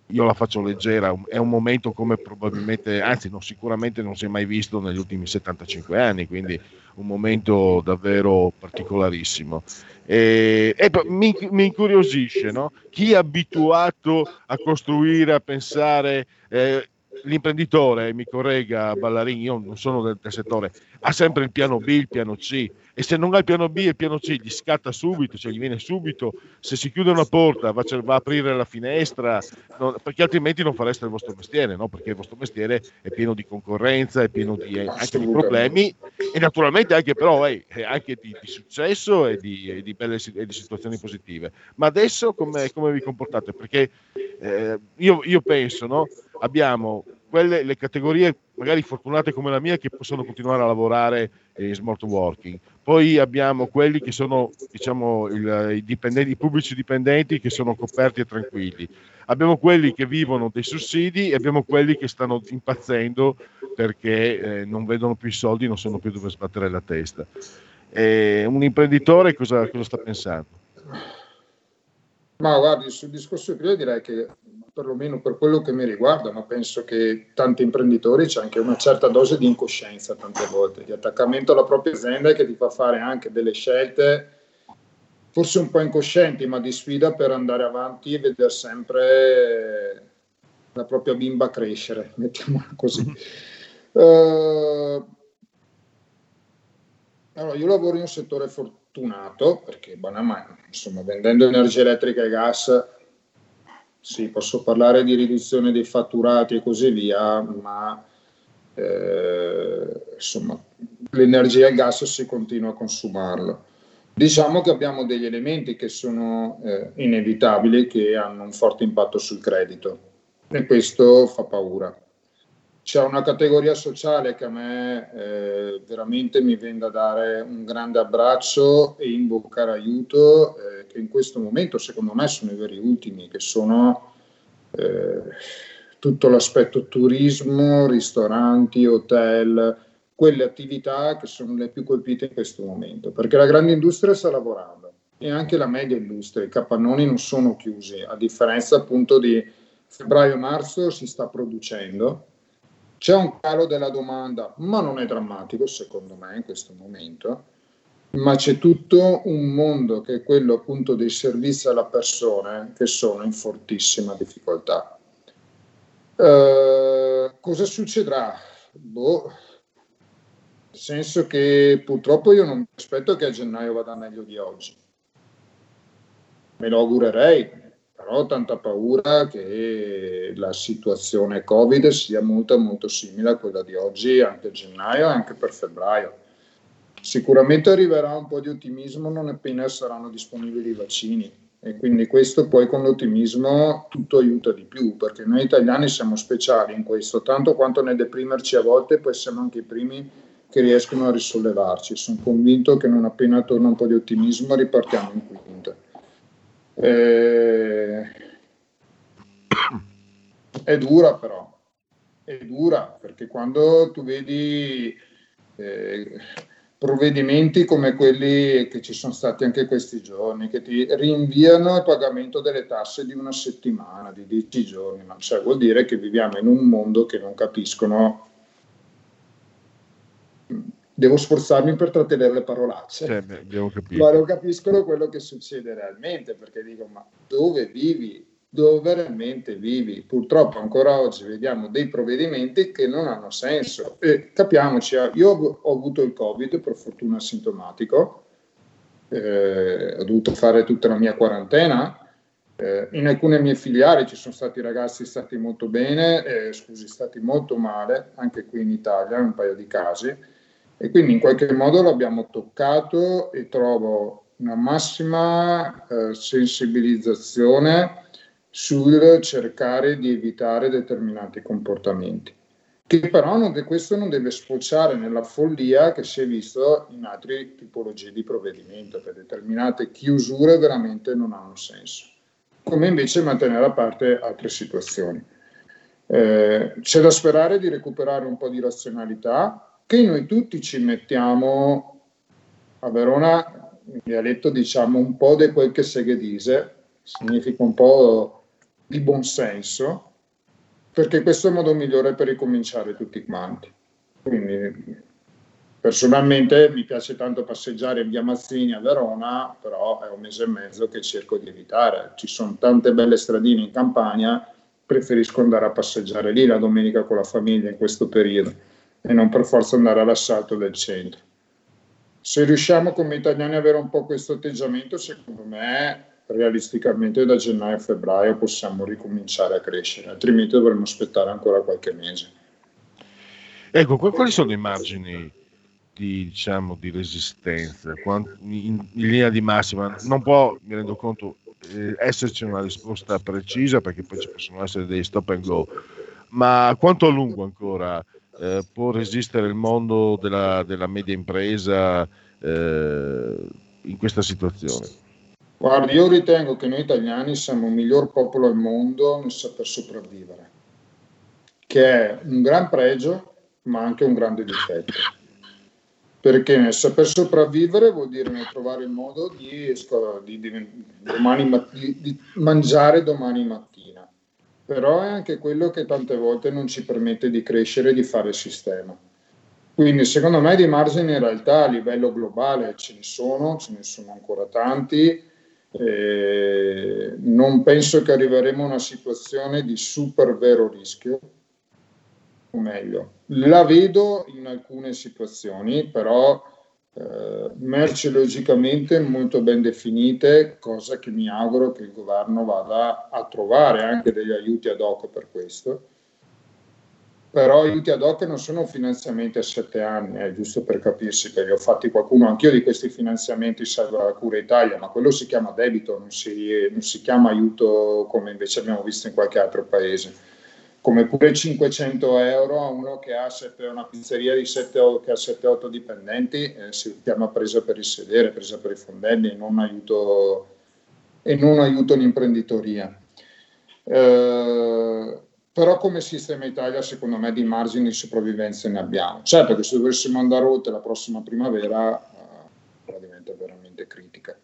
io la faccio leggera, è un momento come probabilmente, anzi, no, sicuramente non si è mai visto negli ultimi 75 anni, quindi un momento davvero particolarissimo. E, e mi, mi, incuriosisce no? chi è abituato a costruire, a pensare. Eh, l'imprenditore, mi corregga Ballarini, io non sono del, del, settore, ha sempre il piano B, il piano C e se non ha il piano B e il piano C gli scatta subito, cioè gli viene subito, se si chiude una porta va, va a aprire la finestra, no, perché altrimenti non fareste il vostro mestiere, no? perché il vostro mestiere è pieno di concorrenza, è pieno di, eh, anche di problemi e naturalmente anche però eh, anche di, di, successo e di, e di belle e di situazioni positive. Ma adesso come, come vi comportate? Perché eh, io, io penso, no? abbiamo quelle, le categorie magari fortunate come la mia che possono continuare a lavorare in smart working. Poi abbiamo quelli che sono diciamo, il, i, dipendenti, i pubblici dipendenti che sono coperti e tranquilli. Abbiamo quelli che vivono dei sussidi e abbiamo quelli che stanno impazzendo perché eh, non vedono più i soldi, non sanno più dove sbattere la testa. E un imprenditore cosa, cosa sta pensando? Ma guardi, sul discorso prima direi che perlomeno per quello che mi riguarda, ma penso che tanti imprenditori c'è anche una certa dose di incoscienza tante volte, di attaccamento alla propria azienda che ti fa fare anche delle scelte forse un po' incoscienti, ma di sfida per andare avanti e vedere sempre la propria bimba crescere, [laughs] mettiamola così. Uh, allora, io lavoro in un settore fortunato perché, banalmente, insomma, vendendo energia elettrica e gas sì, posso parlare di riduzione dei fatturati e così via, ma eh, insomma, l'energia e il gas si continua a consumarlo. Diciamo che abbiamo degli elementi che sono eh, inevitabili, che hanno un forte impatto sul credito e questo fa paura. C'è una categoria sociale che a me eh, veramente mi viene da dare un grande abbraccio e invocare aiuto, eh, che in questo momento secondo me sono i veri ultimi, che sono eh, tutto l'aspetto turismo, ristoranti, hotel, quelle attività che sono le più colpite in questo momento, perché la grande industria sta lavorando e anche la media industria, i capannoni non sono chiusi, a differenza appunto di febbraio-marzo si sta producendo c'è un calo della domanda, ma non è drammatico secondo me in questo momento, ma c'è tutto un mondo che è quello appunto dei servizi alla persona che sono in fortissima difficoltà. Eh, cosa succederà? Boh, nel senso che purtroppo io non mi aspetto che a gennaio vada meglio di oggi. Me lo augurerei, però ho tanta paura che la situazione Covid sia molto molto simile a quella di oggi, anche a gennaio e anche per febbraio. Sicuramente arriverà un po' di ottimismo non appena saranno disponibili i vaccini e quindi questo poi con l'ottimismo tutto aiuta di più perché noi italiani siamo speciali in questo, tanto quanto nel deprimerci a volte poi siamo anche i primi che riescono a risollevarci. Sono convinto che non appena torna un po' di ottimismo ripartiamo in quinta. Eh, è dura però, è dura perché quando tu vedi eh, provvedimenti come quelli che ci sono stati anche questi giorni, che ti rinviano il pagamento delle tasse di una settimana, di dieci giorni, ma cioè vuol dire che viviamo in un mondo che non capiscono devo sforzarmi per trattenere le parolacce. Cioè. Ma non capiscono quello che succede realmente, perché dico, ma dove vivi? Dove realmente vivi? Purtroppo ancora oggi vediamo dei provvedimenti che non hanno senso. E capiamoci, eh, io ho, ho avuto il Covid, per fortuna asintomatico, eh, ho dovuto fare tutta la mia quarantena. Eh, in alcune mie filiali ci sono stati ragazzi stati molto bene, eh, scusi, stati molto male, anche qui in Italia, un paio di casi, e quindi in qualche modo l'abbiamo toccato e trovo una massima eh, sensibilizzazione sul cercare di evitare determinati comportamenti che però non questo non deve sfociare nella follia che si è visto in altre tipologie di provvedimento, per determinate chiusure veramente non hanno senso, come invece mantenere a parte altre situazioni. Eh, c'è da sperare di recuperare un po' di razionalità, che noi tutti ci mettiamo a Verona, in dialetto diciamo un po' di quel che seghedise, significa un po' di buonsenso, perché questo è il modo migliore per ricominciare tutti quanti. Quindi personalmente mi piace tanto passeggiare via Mazzini a Verona, però è un mese e mezzo che cerco di evitare. Ci sono tante belle stradine in campagna, preferisco andare a passeggiare lì la domenica con la famiglia in questo periodo e non per forza andare all'assalto del centro. Se riusciamo come italiani ad avere un po' questo atteggiamento, secondo me realisticamente da gennaio a febbraio possiamo ricominciare a crescere, altrimenti dovremmo aspettare ancora qualche mese. Ecco, quali sono i margini di, diciamo, di resistenza? In, in, linea di massima, non può, mi rendo conto, eh, esserci una risposta precisa perché poi ci possono essere dei stop and go, ma quanto a lungo ancora eh, può resistere il mondo della, della media impresa eh, in questa situazione? Guardi, io ritengo che noi italiani siamo il miglior popolo al mondo nel saper sopravvivere, che è un gran pregio, ma anche un grande difetto. Perché nel saper sopravvivere vuol dire nel trovare il modo di, di, di, domani, di mangiare domani mattina. Però è anche quello che tante volte non ci permette di crescere e di fare il sistema. Quindi secondo me di margini in realtà a livello globale ce ne sono, ce ne sono ancora tanti eh, non penso che arriveremo a una situazione di super vero rischio, o meglio, la vedo in alcune situazioni, però eh, merceologicamente molto ben definite, cosa che mi auguro che il governo vada a trovare anche degli aiuti ad hoc per questo però aiuti ad hoc non sono finanziamenti a sette anni, è giusto per capirsi, perché ho fatti qualcuno, anch'io di questi finanziamenti salva la cura Italia, ma quello si chiama debito, non si, non si chiama aiuto come invece abbiamo visto in qualche altro paese. Come pure 500 euro a uno che ha sette, una pizzeria di 7, che ha 7-8 dipendenti, eh, si chiama presa per il sedere, presa per i fondelli e non aiuto, e non aiuto l'imprenditoria. Eh, però come sistema Italia secondo me di margini di sopravvivenza ne abbiamo. Certo che se dovessimo andare oltre la prossima primavera eh, diventa veramente critica.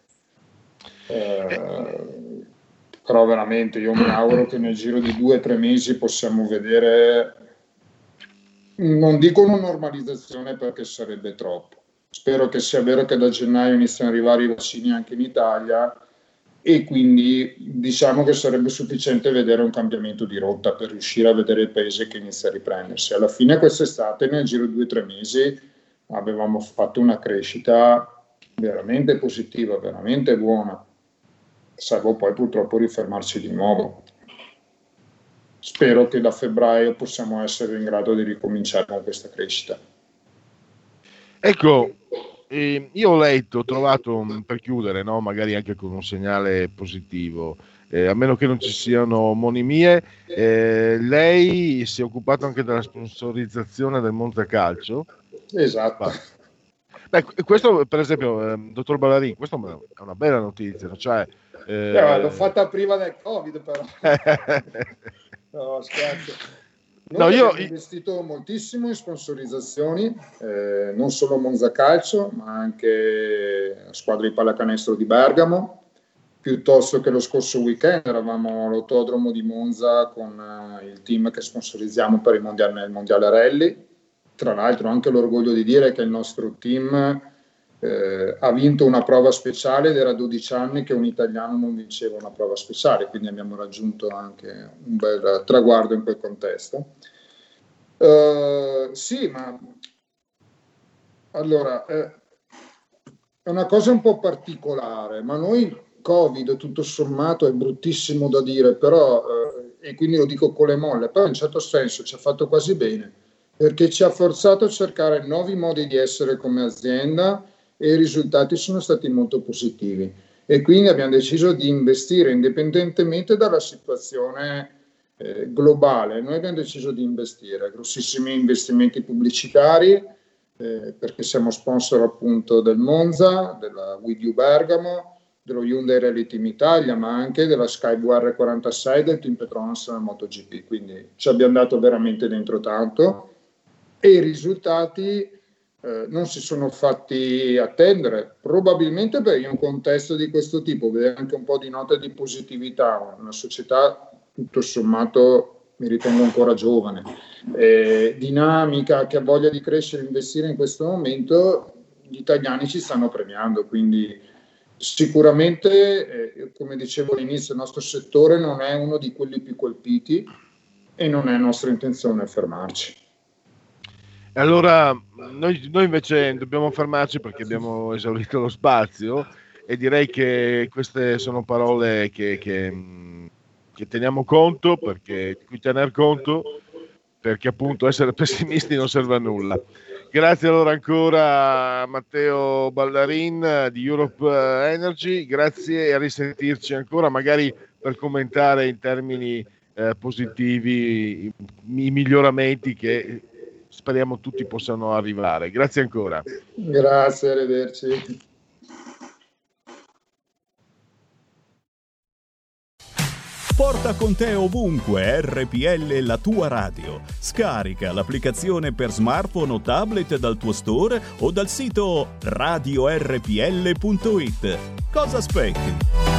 Eh, però veramente io mi auguro che nel giro di due o tre mesi possiamo vedere, non dico una normalizzazione perché sarebbe troppo. Spero che sia vero che da gennaio iniziano ad arrivare i vaccini anche in Italia e quindi diciamo che sarebbe sufficiente vedere un cambiamento di rotta per riuscire a vedere il paese che inizia a riprendersi. Alla fine quest'estate, nel giro di due o tre mesi, avevamo fatto una crescita veramente positiva, veramente buona, salvo poi purtroppo rifermarci di nuovo. Spero che da febbraio possiamo essere in grado di ricominciare con questa crescita. Ecco, eh, io ho letto, ho trovato, per chiudere, no, magari anche con un segnale positivo, eh, a meno che non ci siano omonimie, eh, lei si è occupato anche della sponsorizzazione del Monte Calcio. Esatto. Beh, questo per esempio, eh, dottor Ballarin, questa è una bella notizia, cioè, eh, l'ho fatta prima del Covid però. [laughs] no, scherzo. No, io ho investito moltissimo in sponsorizzazioni, eh, non solo Monza Calcio, ma anche la squadra di pallacanestro di Bergamo, piuttosto che lo scorso weekend eravamo all'autodromo di Monza con uh, il team che sponsorizziamo per il mondiale, il mondiale Rally tra l'altro anche l'orgoglio di dire che il nostro team eh, ha vinto una prova speciale ed era 12 anni che un italiano non vinceva una prova speciale, quindi abbiamo raggiunto anche un bel traguardo in quel contesto. Eh, sì, ma allora eh, è una cosa un po' particolare, ma noi Covid tutto sommato è bruttissimo da dire, però, eh, e quindi lo dico con le molle, però in un certo senso ci ha fatto quasi bene, perché ci ha forzato a cercare nuovi modi di essere come azienda e i risultati sono stati molto positivi. E quindi abbiamo deciso di investire indipendentemente dalla situazione eh, globale. Noi abbiamo deciso di investire grossissimi investimenti pubblicitari eh, perché siamo sponsor appunto del Monza, della With You Bergamo, dello Hyundai Rally Team Italia, ma anche della Skywar 46 del Team Petronas nel MotoGP. Quindi ci abbiamo dato veramente dentro tanto e i risultati eh, non si sono fatti attendere, probabilmente perché in un contesto di questo tipo, vedere anche un po' di nota di positività, una società tutto sommato mi ritengo ancora giovane, eh, dinamica, che ha voglia di crescere e investire in questo momento, gli italiani ci stanno premiando, quindi sicuramente, eh, come dicevo all'inizio, il nostro settore non è uno di quelli più colpiti e non è nostra intenzione fermarci. Allora, noi, noi, invece dobbiamo fermarci perché abbiamo esaurito lo spazio e direi che queste sono parole che, che, che teniamo conto, perché, di cui tener conto, perché appunto essere [laughs] pessimisti non serve a nulla. Grazie allora ancora a Matteo Ballarin di Europe Energy, grazie e a risentirci ancora, magari per commentare in termini eh, positivi i, i miglioramenti che speriamo tutti possano arrivare. Grazie ancora. Grazie, arrivederci. Porta con te ovunque RPL la tua radio. Scarica l'applicazione per smartphone o tablet dal tuo store o dal sito radiorpl.it. Cosa aspetti?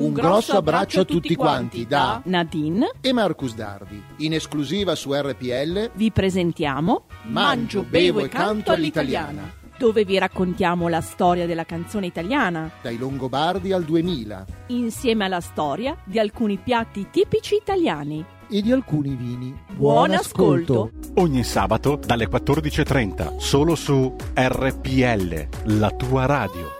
Un grosso abbraccio a tutti quanti da Nadine e Marcus Dardi. In esclusiva su RPL vi presentiamo Mangio, bevo e canto all'italiana. Dove vi raccontiamo la storia della canzone italiana. Dai Longobardi al 2000. Insieme alla storia di alcuni piatti tipici italiani. E di alcuni vini. Buon ascolto. Ogni sabato dalle 14.30 solo su RPL, la tua radio.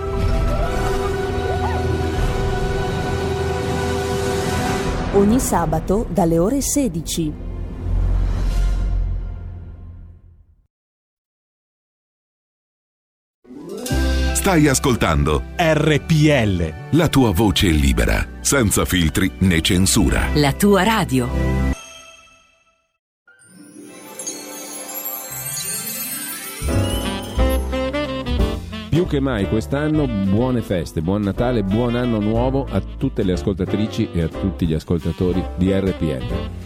Ogni sabato dalle ore 16. Stai ascoltando RPL. La tua voce libera, senza filtri né censura. La tua radio. Che mai quest'anno buone feste, buon Natale, buon anno nuovo a tutte le ascoltatrici e a tutti gli ascoltatori di RPL.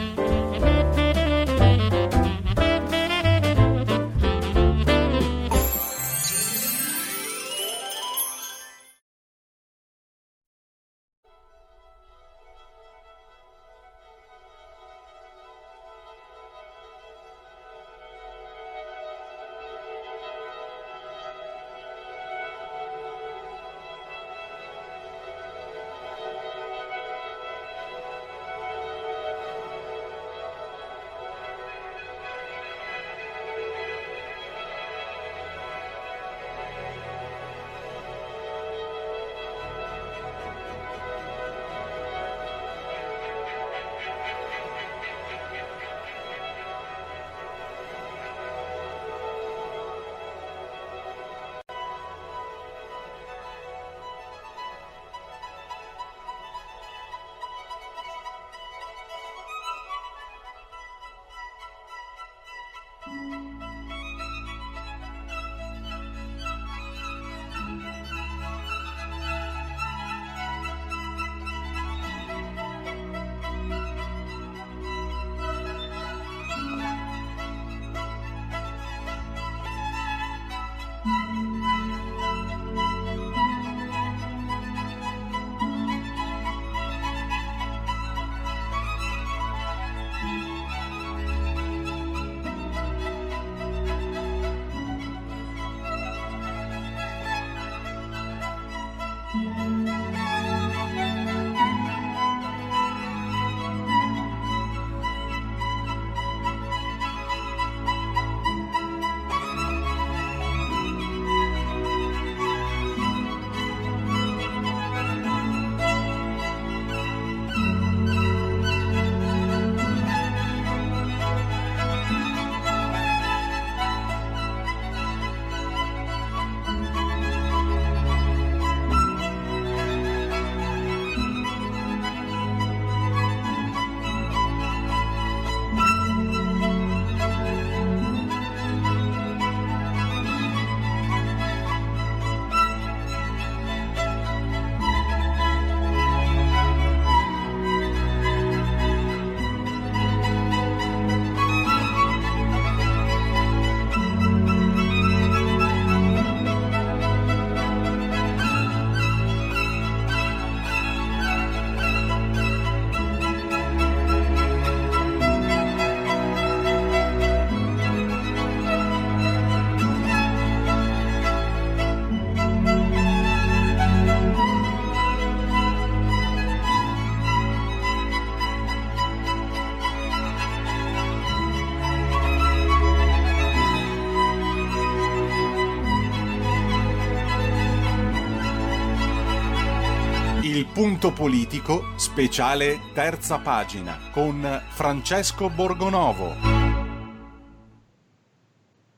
Punto politico, speciale terza pagina con Francesco Borgonovo.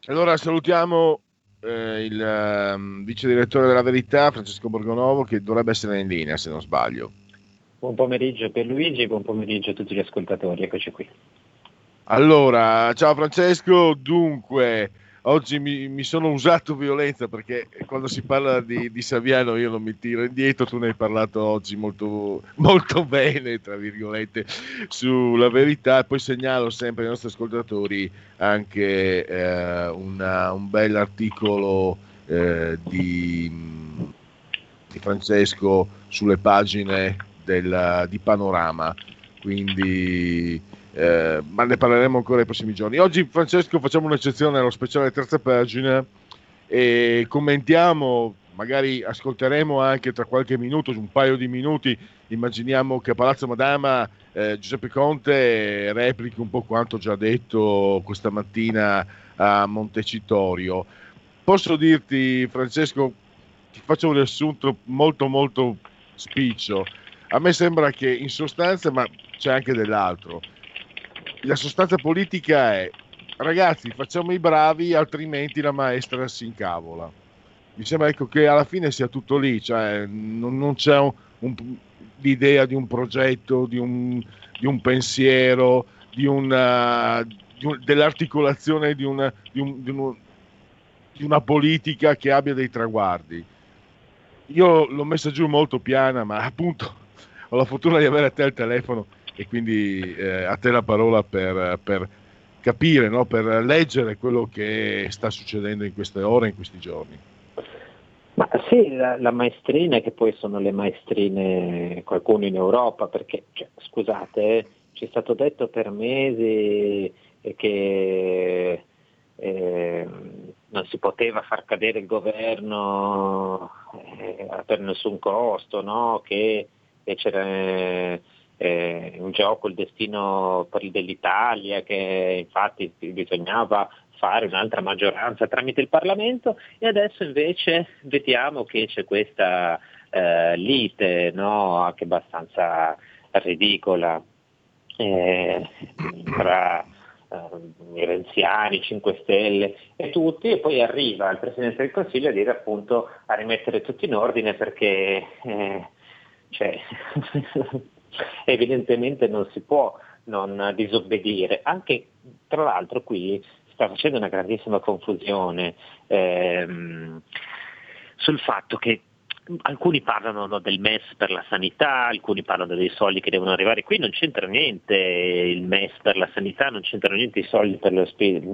Allora salutiamo eh, il ehm, vice direttore della Verità, Francesco Borgonovo, che dovrebbe essere in linea se non sbaglio. Buon pomeriggio per Luigi e buon pomeriggio a tutti gli ascoltatori, eccoci qui. Allora, ciao Francesco, dunque, oggi mi, mi sono usato violenza perché quando si parla di, di, Saviano io non mi tiro indietro, tu ne hai parlato oggi molto, molto bene, tra virgolette, sulla verità. Poi segnalo sempre ai nostri ascoltatori anche eh, una, un bel articolo eh, di, di, Francesco sulle pagine del, di Panorama, quindi eh, ma ne parleremo ancora nei prossimi giorni. Oggi, Francesco, facciamo un'eccezione allo speciale terza pagina e commentiamo, magari ascolteremo anche tra qualche minuto, un paio di minuti, immaginiamo che a Palazzo Madama eh, Giuseppe Conte replichi un po' quanto già detto questa mattina a Montecitorio. Posso dirti, Francesco, ti faccio un riassunto molto molto spiccio. A me sembra che in sostanza, ma c'è anche dell'altro, la sostanza politica è ragazzi facciamo i bravi altrimenti la maestra si incavola. Mi sembra ecco, che alla fine sia tutto lì cioè non, non c'è un, un, l'idea di un progetto di un, di un pensiero di una, di un, dell'articolazione di una, di, di una politica che abbia dei traguardi. Io l'ho messa giù molto piana ma appunto [laughs] ho la fortuna di avere a te il telefono e quindi eh, a te la parola per, per capire, no? per leggere quello che sta succedendo in queste ore, in questi giorni. Ma sì, la, la, maestrina, che poi sono le maestrine, qualcuno in Europa, perché cioè, scusate, eh, ci è stato detto per mesi che eh, non si poteva far cadere il governo eh, per nessun costo, no? che c'era eh, in gioco il destino dell'Italia, che infatti bisognava fare un'altra maggioranza tramite il Parlamento e adesso invece vediamo che c'è questa eh, lite no? anche abbastanza ridicola eh, tra eh, i renziani, 5 Stelle e tutti e poi arriva il Presidente del Consiglio a dire appunto a rimettere tutto in ordine perché eh, cioè, [laughs] evidentemente non si può non disobbedire. Anche tra l'altro qui sta facendo una grandissima confusione ehm, sul fatto che alcuni parlano del MES per la sanità, alcuni parlano dei soldi che devono arrivare. Qui non c'entra niente il MES per la sanità, non c'entra niente i soldi per,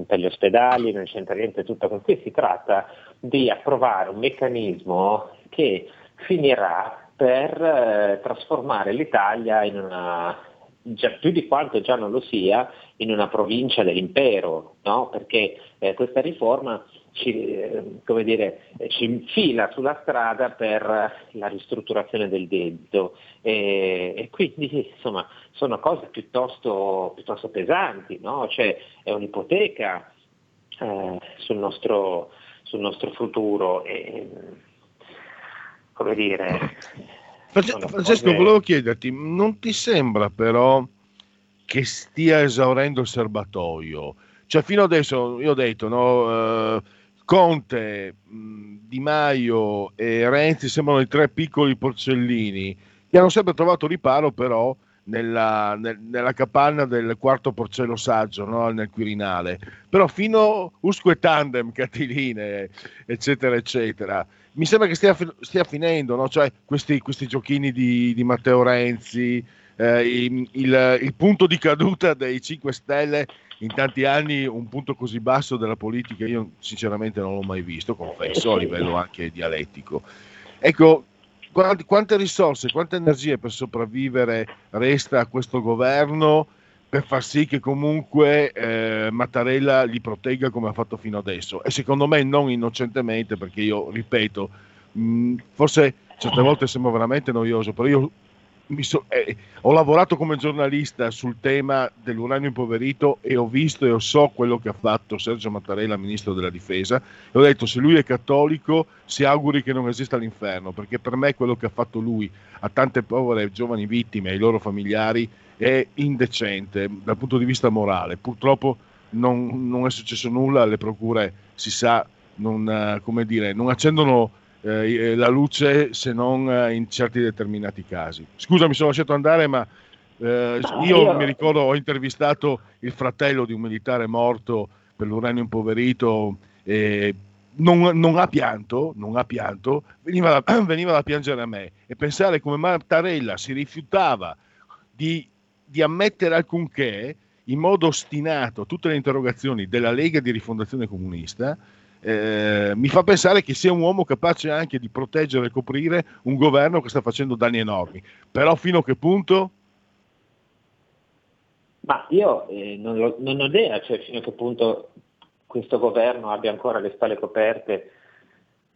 per gli ospedali, non c'entra niente tutto questo. Qui si tratta di approvare un meccanismo che finirà per eh, trasformare l'Italia in una, già, più di quanto già non lo sia, in una provincia dell'impero, no? perché eh, questa riforma ci, eh, dire, ci, infila sulla strada per la ristrutturazione del debito e, e quindi insomma, sono cose piuttosto, piuttosto pesanti, no? cioè, è un'ipoteca eh, sul nostro, sul nostro futuro. E, come dire... Francesco, cose... volevo chiederti, non ti sembra però che stia esaurendo il serbatoio? Cioè fino adesso, io ho detto, no, eh, Conte, Di Maio e Renzi sembrano i tre piccoli porcellini che hanno sempre trovato riparo però nella, nel, nella capanna del quarto porcello saggio, no? nel Quirinale. Però fino usque tandem, Catiline, eccetera, eccetera mi sembra che stia, stia finendo, no? cioè, questi, questi, giochini di, di Matteo Renzi, eh, il, il, il, punto di caduta dei 5 Stelle in tanti anni, un punto così basso della politica, io sinceramente non l'ho mai visto, confesso, a livello anche dialettico. Ecco, quante, quante risorse, quante energie per sopravvivere resta a questo governo? per far sì che comunque eh, Mattarella li protegga come ha fatto fino adesso e secondo me non innocentemente perché io ripeto mh, forse certe volte sembra veramente noioso però io so- eh, ho lavorato come giornalista sul tema dell'uranio impoverito e ho visto e so quello che ha fatto Sergio Mattarella, ministro della difesa, e ho detto se lui è cattolico si auguri che non esista l'inferno, perché per me quello che ha fatto lui a tante povere giovani vittime e ai loro familiari è indecente dal punto di vista morale. Purtroppo non, non è successo nulla, le procure si sa non, eh, dire, non accendono eh, la luce se non eh, in certi determinati casi. Scusa, mi sono lasciato andare, ma eh, io, mi ricordo ho intervistato il fratello di un militare morto per l'uranio impoverito. e non, non ha pianto, non ha pianto, veniva da, [clears throat] veniva da piangere a me e pensare come Mattarella si rifiutava di, di ammettere alcunché in modo ostinato a tutte le interrogazioni della Lega di Rifondazione Comunista, eh, mi fa pensare che sia un uomo capace anche di proteggere e coprire un governo che sta facendo danni enormi. Però fino a che punto? Ma io eh, non, lo- non ho idea cioè, fino a che punto questo governo abbia ancora le spalle coperte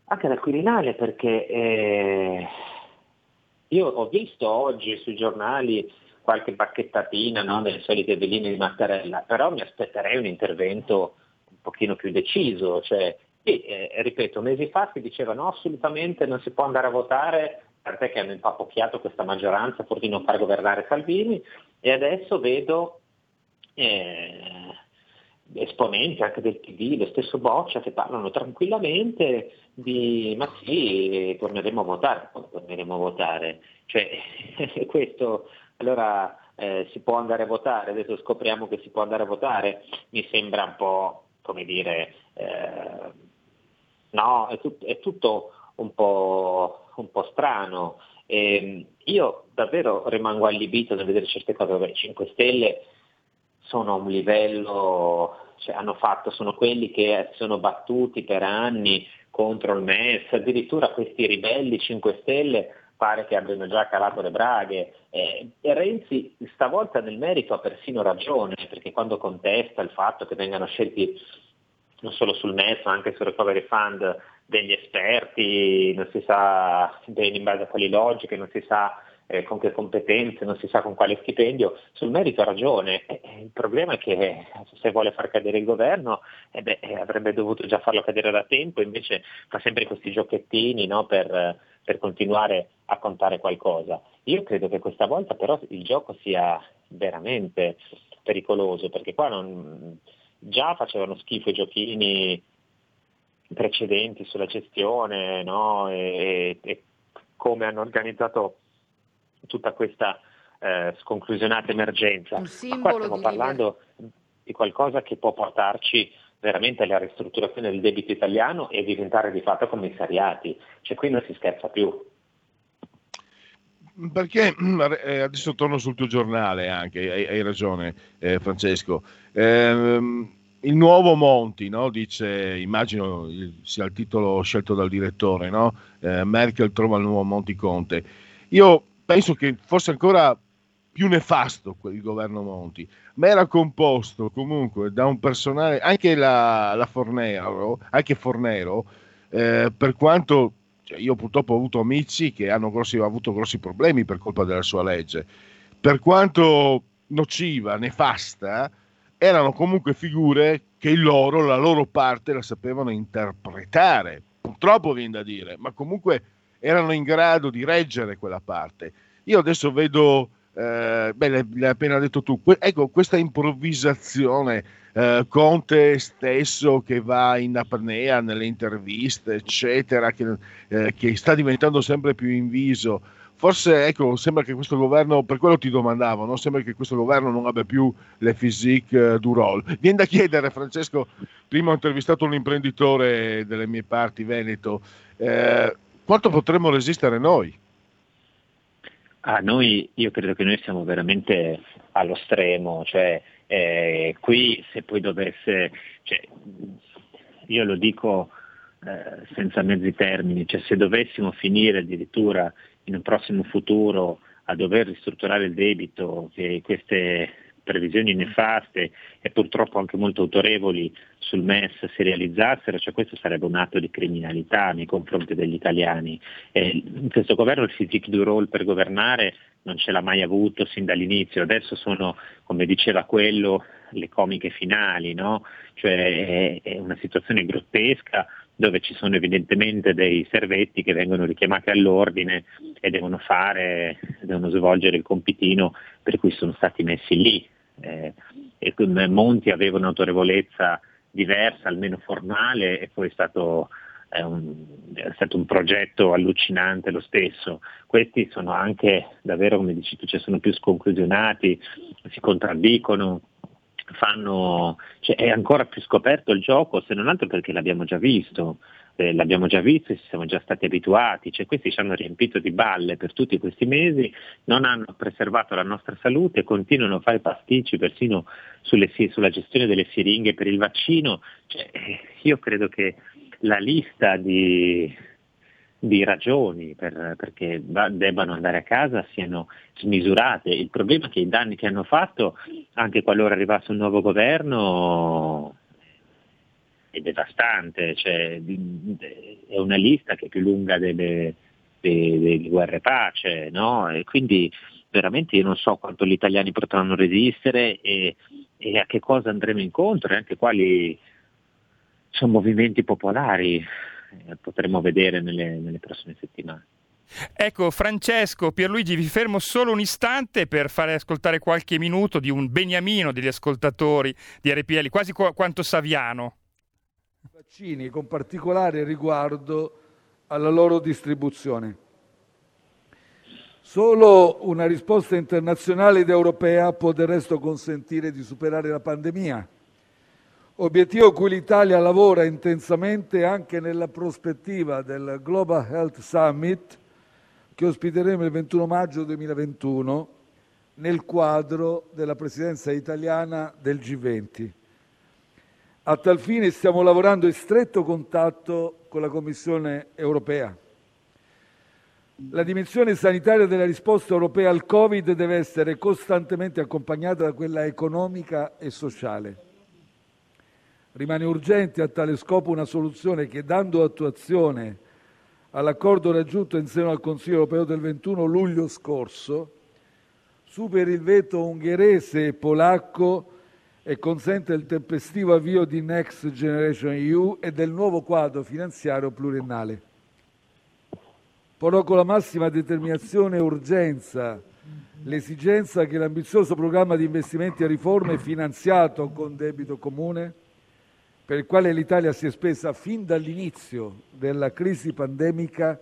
anche dal Quirinale, perché eh, io ho visto oggi sui giornali qualche bacchettatina no, delle solite veline di Mattarella, però mi aspetterei un intervento pochino più deciso. Cioè, e, eh, ripeto, mesi fa si diceva no, assolutamente non si può andare a votare, tant'è che hanno impapocchiato questa maggioranza pur di non far governare Salvini, e adesso vedo eh, esponenti anche del PD, lo stesso Boccia, che parlano tranquillamente di ma sì, torneremo a votare, torneremo a votare. Cioè, [laughs] questo allora eh, si può andare a votare, adesso scopriamo che si può andare a votare, mi sembra un po', come dire, eh, no, è, tut- è tutto un po', un po' strano. Ehm, io davvero rimango allibito nel vedere certe cose, Vabbè, i 5 Stelle sono a un livello, cioè hanno fatto, sono quelli che sono battuti per anni contro il MES, addirittura questi ribelli 5 Stelle pare che abbiano già calato le braghe. Eh, e Renzi stavolta nel merito ha persino ragione, perché quando contesta il fatto che vengano scelti non solo sul MES ma anche sul Recovery Fund degli esperti, non si sa bene in base a quali logiche, non si sa eh, con che competenze, non si sa con quale stipendio, sul merito ha ragione. Eh, eh, il problema è che se vuole far cadere il governo eh beh, eh, avrebbe dovuto già farlo cadere da tempo, invece fa sempre questi giochettini no, per, eh, per continuare a contare qualcosa. Io credo che questa volta però il gioco sia veramente pericoloso, perché qua non, già facevano schifo i giochini precedenti sulla gestione no? e, e come hanno organizzato tutta questa eh, sconclusionata emergenza. Ma qua stiamo di parlando di qualcosa che può portarci veramente alla ristrutturazione del debito italiano e diventare di fatto commissariati. Cioè qui non si scherza più. Perché [clears throat] eh, adesso torno sul tuo giornale anche, hai, hai ragione eh, Francesco. Ehm, il nuovo Monti, no? dice, immagino il- sia il titolo scelto dal direttore, no? Eh, Merkel trova il nuovo Monti Conte. Io penso che fosse ancora più nefasto quel governo Monti, ma era composto comunque da un personale, anche la, la Fornero, anche Fornero, eh, per quanto cioè, io purtroppo ho avuto amici che hanno grossi- avuto grossi problemi per colpa della sua legge, per quanto nociva, nefasta, erano comunque figure che il loro, la loro parte la sapevano interpretare, purtroppo viene da dire, ma comunque erano in grado di reggere quella parte. Io adesso vedo, eh, beh, l'hai, appena detto tu, que- ecco questa improvvisazione, eh, Conte stesso che va in apnea nelle interviste, eccetera, che, eh, che sta diventando sempre più inviso. Forse ecco, sembra che questo governo, per quello ti domandavo, no? sembra che questo governo non abbia più le physique eh, du rôle. Viene da chiedere, Francesco, prima ho intervistato un imprenditore delle mie parti, Veneto, eh, quanto potremmo resistere noi? Ah, noi, io credo che noi siamo veramente allo stremo, cioè eh, qui se poi dovesse, cioè, io lo dico eh, senza mezzi termini, cioè se dovessimo finire addirittura in un prossimo futuro a dover ristrutturare il debito, che queste previsioni nefaste e purtroppo anche molto autorevoli sul MES si realizzassero, cioè questo sarebbe un atto di criminalità nei confronti degli italiani. Eh, questo governo il physique du role per governare non ce l'ha mai avuto sin dall'inizio, adesso sono, come diceva quello, le comiche finali, no? cioè è, è una situazione grottesca dove ci sono evidentemente dei servetti che vengono richiamati all'ordine e devono fare, devono svolgere il compitino per cui sono stati messi lì. Eh, e Monti aveva un'autorevolezza diversa, almeno formale, e poi è stato, è un, è stato un progetto allucinante lo stesso. Questi sono anche davvero, come dici tu, cioè sono più sconclusionati, si contraddicono, fanno, cioè è ancora più scoperto il gioco, se non altro perché l'abbiamo già visto, eh, l'abbiamo già visto ci siamo già stati abituati, cioè questi ci hanno riempito di balle per tutti questi mesi, non hanno preservato la nostra salute, continuano a fare pasticci persino sulle, sulla gestione delle siringhe per il vaccino, cioè, io credo che la lista di, di ragioni per, perché va, debbano andare a casa siano smisurate. Il problema è che i danni che hanno fatto, anche qualora arrivasse un nuovo governo, è devastante, cioè, è una lista che è più lunga delle, delle, delle guerre pace, no? E quindi veramente io non so quanto gli italiani potranno resistere e, e a che cosa andremo incontro e anche quali sono movimenti popolari eh, potremo vedere nelle, nelle prossime settimane. Ecco, Francesco, Pierluigi, vi fermo solo un istante per fare ascoltare qualche minuto di un beniamino degli ascoltatori di RPL, quasi qu- quanto Saviano. Vaccini, con particolare riguardo alla loro distribuzione. Solo una risposta internazionale ed europea può del resto consentire di superare la pandemia obiettivo cui l'Italia lavora intensamente anche nella prospettiva del Global Health Summit che ospiteremo il 21 maggio 2021 nel quadro della presidenza italiana del G20. A tal fine stiamo lavorando in stretto contatto con la Commissione europea. La dimensione sanitaria della risposta europea al Covid deve essere costantemente accompagnata da quella economica e sociale. Rimane urgente a tale scopo una soluzione che, dando attuazione all'accordo raggiunto in seno al Consiglio europeo del 21 luglio scorso, superi il veto ungherese e polacco e consente il tempestivo avvio di Next Generation EU e del nuovo quadro finanziario pluriennale. Porrò con la massima determinazione e urgenza l'esigenza che l'ambizioso programma di investimenti e riforme finanziato con debito comune per il quale l'Italia si è spesa fin dall'inizio della crisi pandemica,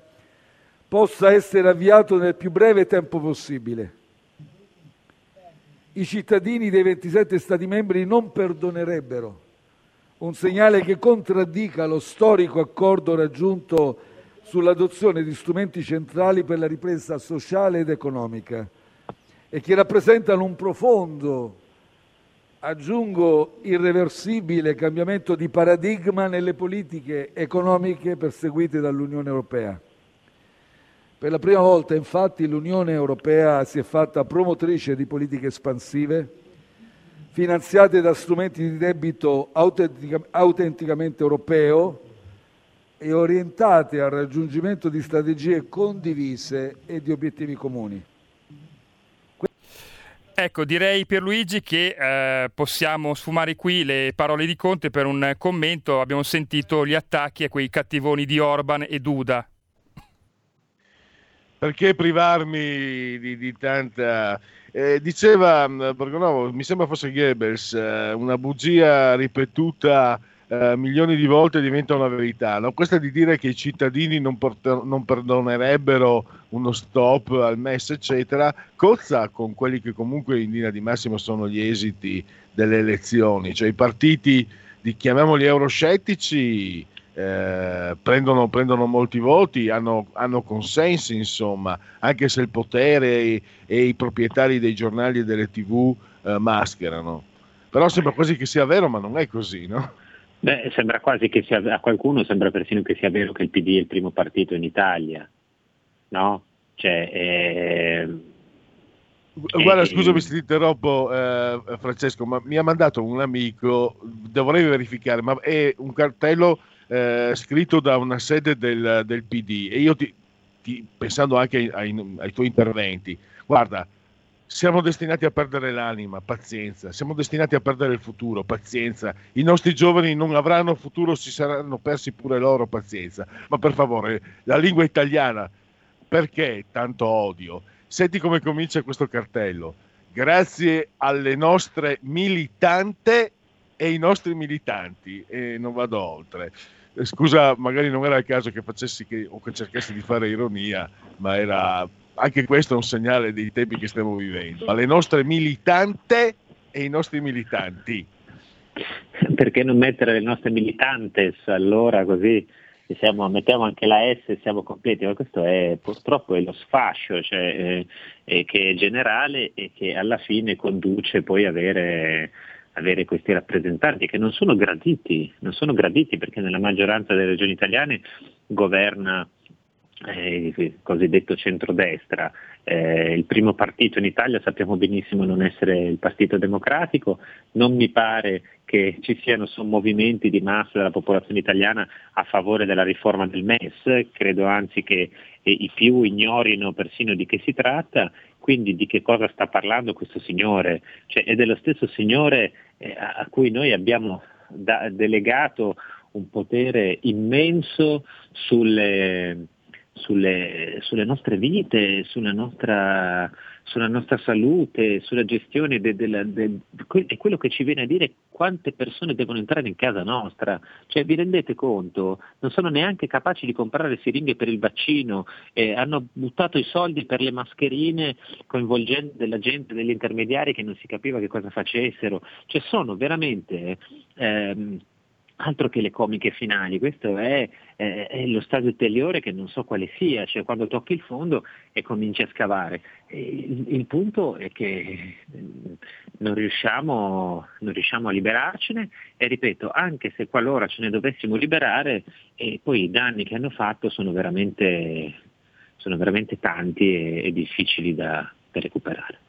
possa essere avviato nel più breve tempo possibile. I cittadini dei 27 Stati membri non perdonerebbero un segnale che contraddica lo storico accordo raggiunto sull'adozione di strumenti centrali per la ripresa sociale ed economica e che rappresentano un profondo aggiungo irreversibile cambiamento di paradigma nelle politiche economiche perseguite dall'Unione europea. Per la prima volta, infatti, l'Unione europea si è fatta promotrice di politiche espansive finanziate da strumenti di debito autentica- autenticamente europeo e orientate al raggiungimento di strategie condivise e di obiettivi comuni. Ecco, direi Pierluigi che eh, possiamo sfumare qui le parole di Conte per un commento. Abbiamo sentito gli attacchi a quei cattivoni di Orban e Duda. Perché privarmi di, di tanta... Eh, diceva mm, Borgonovo, mi sembra fosse Goebbels, eh, una bugia ripetuta eh, milioni di volte diventa una verità. No? Questa di dire che i cittadini non, porter- non, perdonerebbero uno stop al MES, eccetera, cozza con quelli che comunque in linea di massimo sono gli esiti delle elezioni. Cioè i partiti, di, chiamiamoli euroscettici, eh, prendono, prendono, molti voti, hanno, hanno, consensi, insomma, anche se il potere e, e i proprietari dei giornali e delle tv eh, mascherano. Però sembra quasi che sia vero, ma non è così, no? Beh, sembra quasi che sia, a qualcuno sembra persino che sia vero che il PD è il primo partito in Italia, no? Cioè, eh, Guarda, Eh, scusami se ti interrompo, eh, Francesco, ma mi ha mandato un amico, dovrei verificare, ma è un cartello eh, scritto da una sede del, del PD e io ti, ti- pensando anche ai, ai- ai tuoi interventi, guarda, siamo destinati a perdere l'anima, pazienza, siamo destinati a perdere il futuro, pazienza, i nostri giovani non avranno futuro, si saranno persi pure loro, pazienza, ma per favore, la lingua italiana, perché tanto odio? Senti come comincia questo cartello. Grazie alle nostre militante e i nostri militanti, e non vado oltre. Eh, Scusa, magari non era il caso che facessi che, o che cercassi di fare ironia, ma era anche questo è un segnale dei tempi che stiamo vivendo. Alle nostre militante e i nostri militanti. Perché non mettere le nostre militantes allora così siamo- mettiamo anche la S e siamo completi? Ma questo è purtroppo è lo sfascio cioè, eh, eh, che è generale e che alla fine conduce poi a avere, avere questi rappresentanti che non sono graditi, non sono graditi perché nella maggioranza delle regioni italiane governa eh, il cosiddetto centrodestra. Eh, il primo partito in Italia sappiamo benissimo non essere il Partito Democratico, non mi pare che ci siano sommovimenti di massa della popolazione italiana a favore della riforma del MES, credo anzi che eh, i più ignorino persino di che si tratta, quindi di che cosa sta parlando questo signore, cioè, è dello stesso signore eh, a cui noi abbiamo da- delegato un potere immenso sulle, sulle, sulle nostre vite, sulla nostra, sulla nostra salute, sulla gestione de- de- que- è quello che ci viene a dire quante persone devono entrare in casa nostra. Cioè, vi rendete conto? Non sono neanche capaci di comprare siringhe per il vaccino, eh, hanno buttato i soldi per le mascherine coinvolgendo della gente, degli intermediari che non si capiva che cosa facessero. Cioè, sono veramente... ehm, altro che le comiche finali, questo è, è- è lo stadio ulteriore che non so quale sia, cioè quando tocchi il fondo e cominci a scavare. Il, il punto è che mm, non riusciamo, non riusciamo a liberarcene e ripeto, anche se qualora ce ne dovessimo liberare, eh, poi i danni che hanno fatto sono veramente, sono veramente tanti e, e difficili da, da recuperare.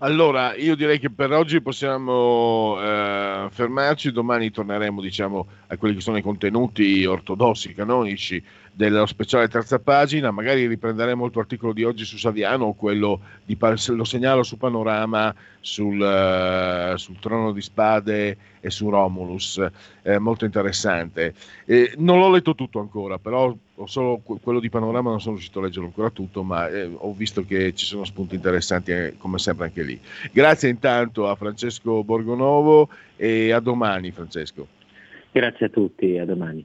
Allora, io direi che per oggi possiamo eh, fermarci, domani torneremo diciamo, a quelli che sono i contenuti ortodossi, canonici dello speciale terza pagina, magari riprenderemo il tuo articolo di oggi su Saviano o quello di, lo segnalo su Panorama sul, eh, sul Trono di Spade e su Romulus, eh, molto interessante. Eh, non l'ho letto tutto ancora, però solo que- quello di Panorama non sono riuscito a leggerlo ancora tutto, ma eh, ho visto che ci sono spunti interessanti eh, come sempre anche lì. Grazie intanto a Francesco Borgonovo e a domani Francesco. Grazie a tutti, a domani.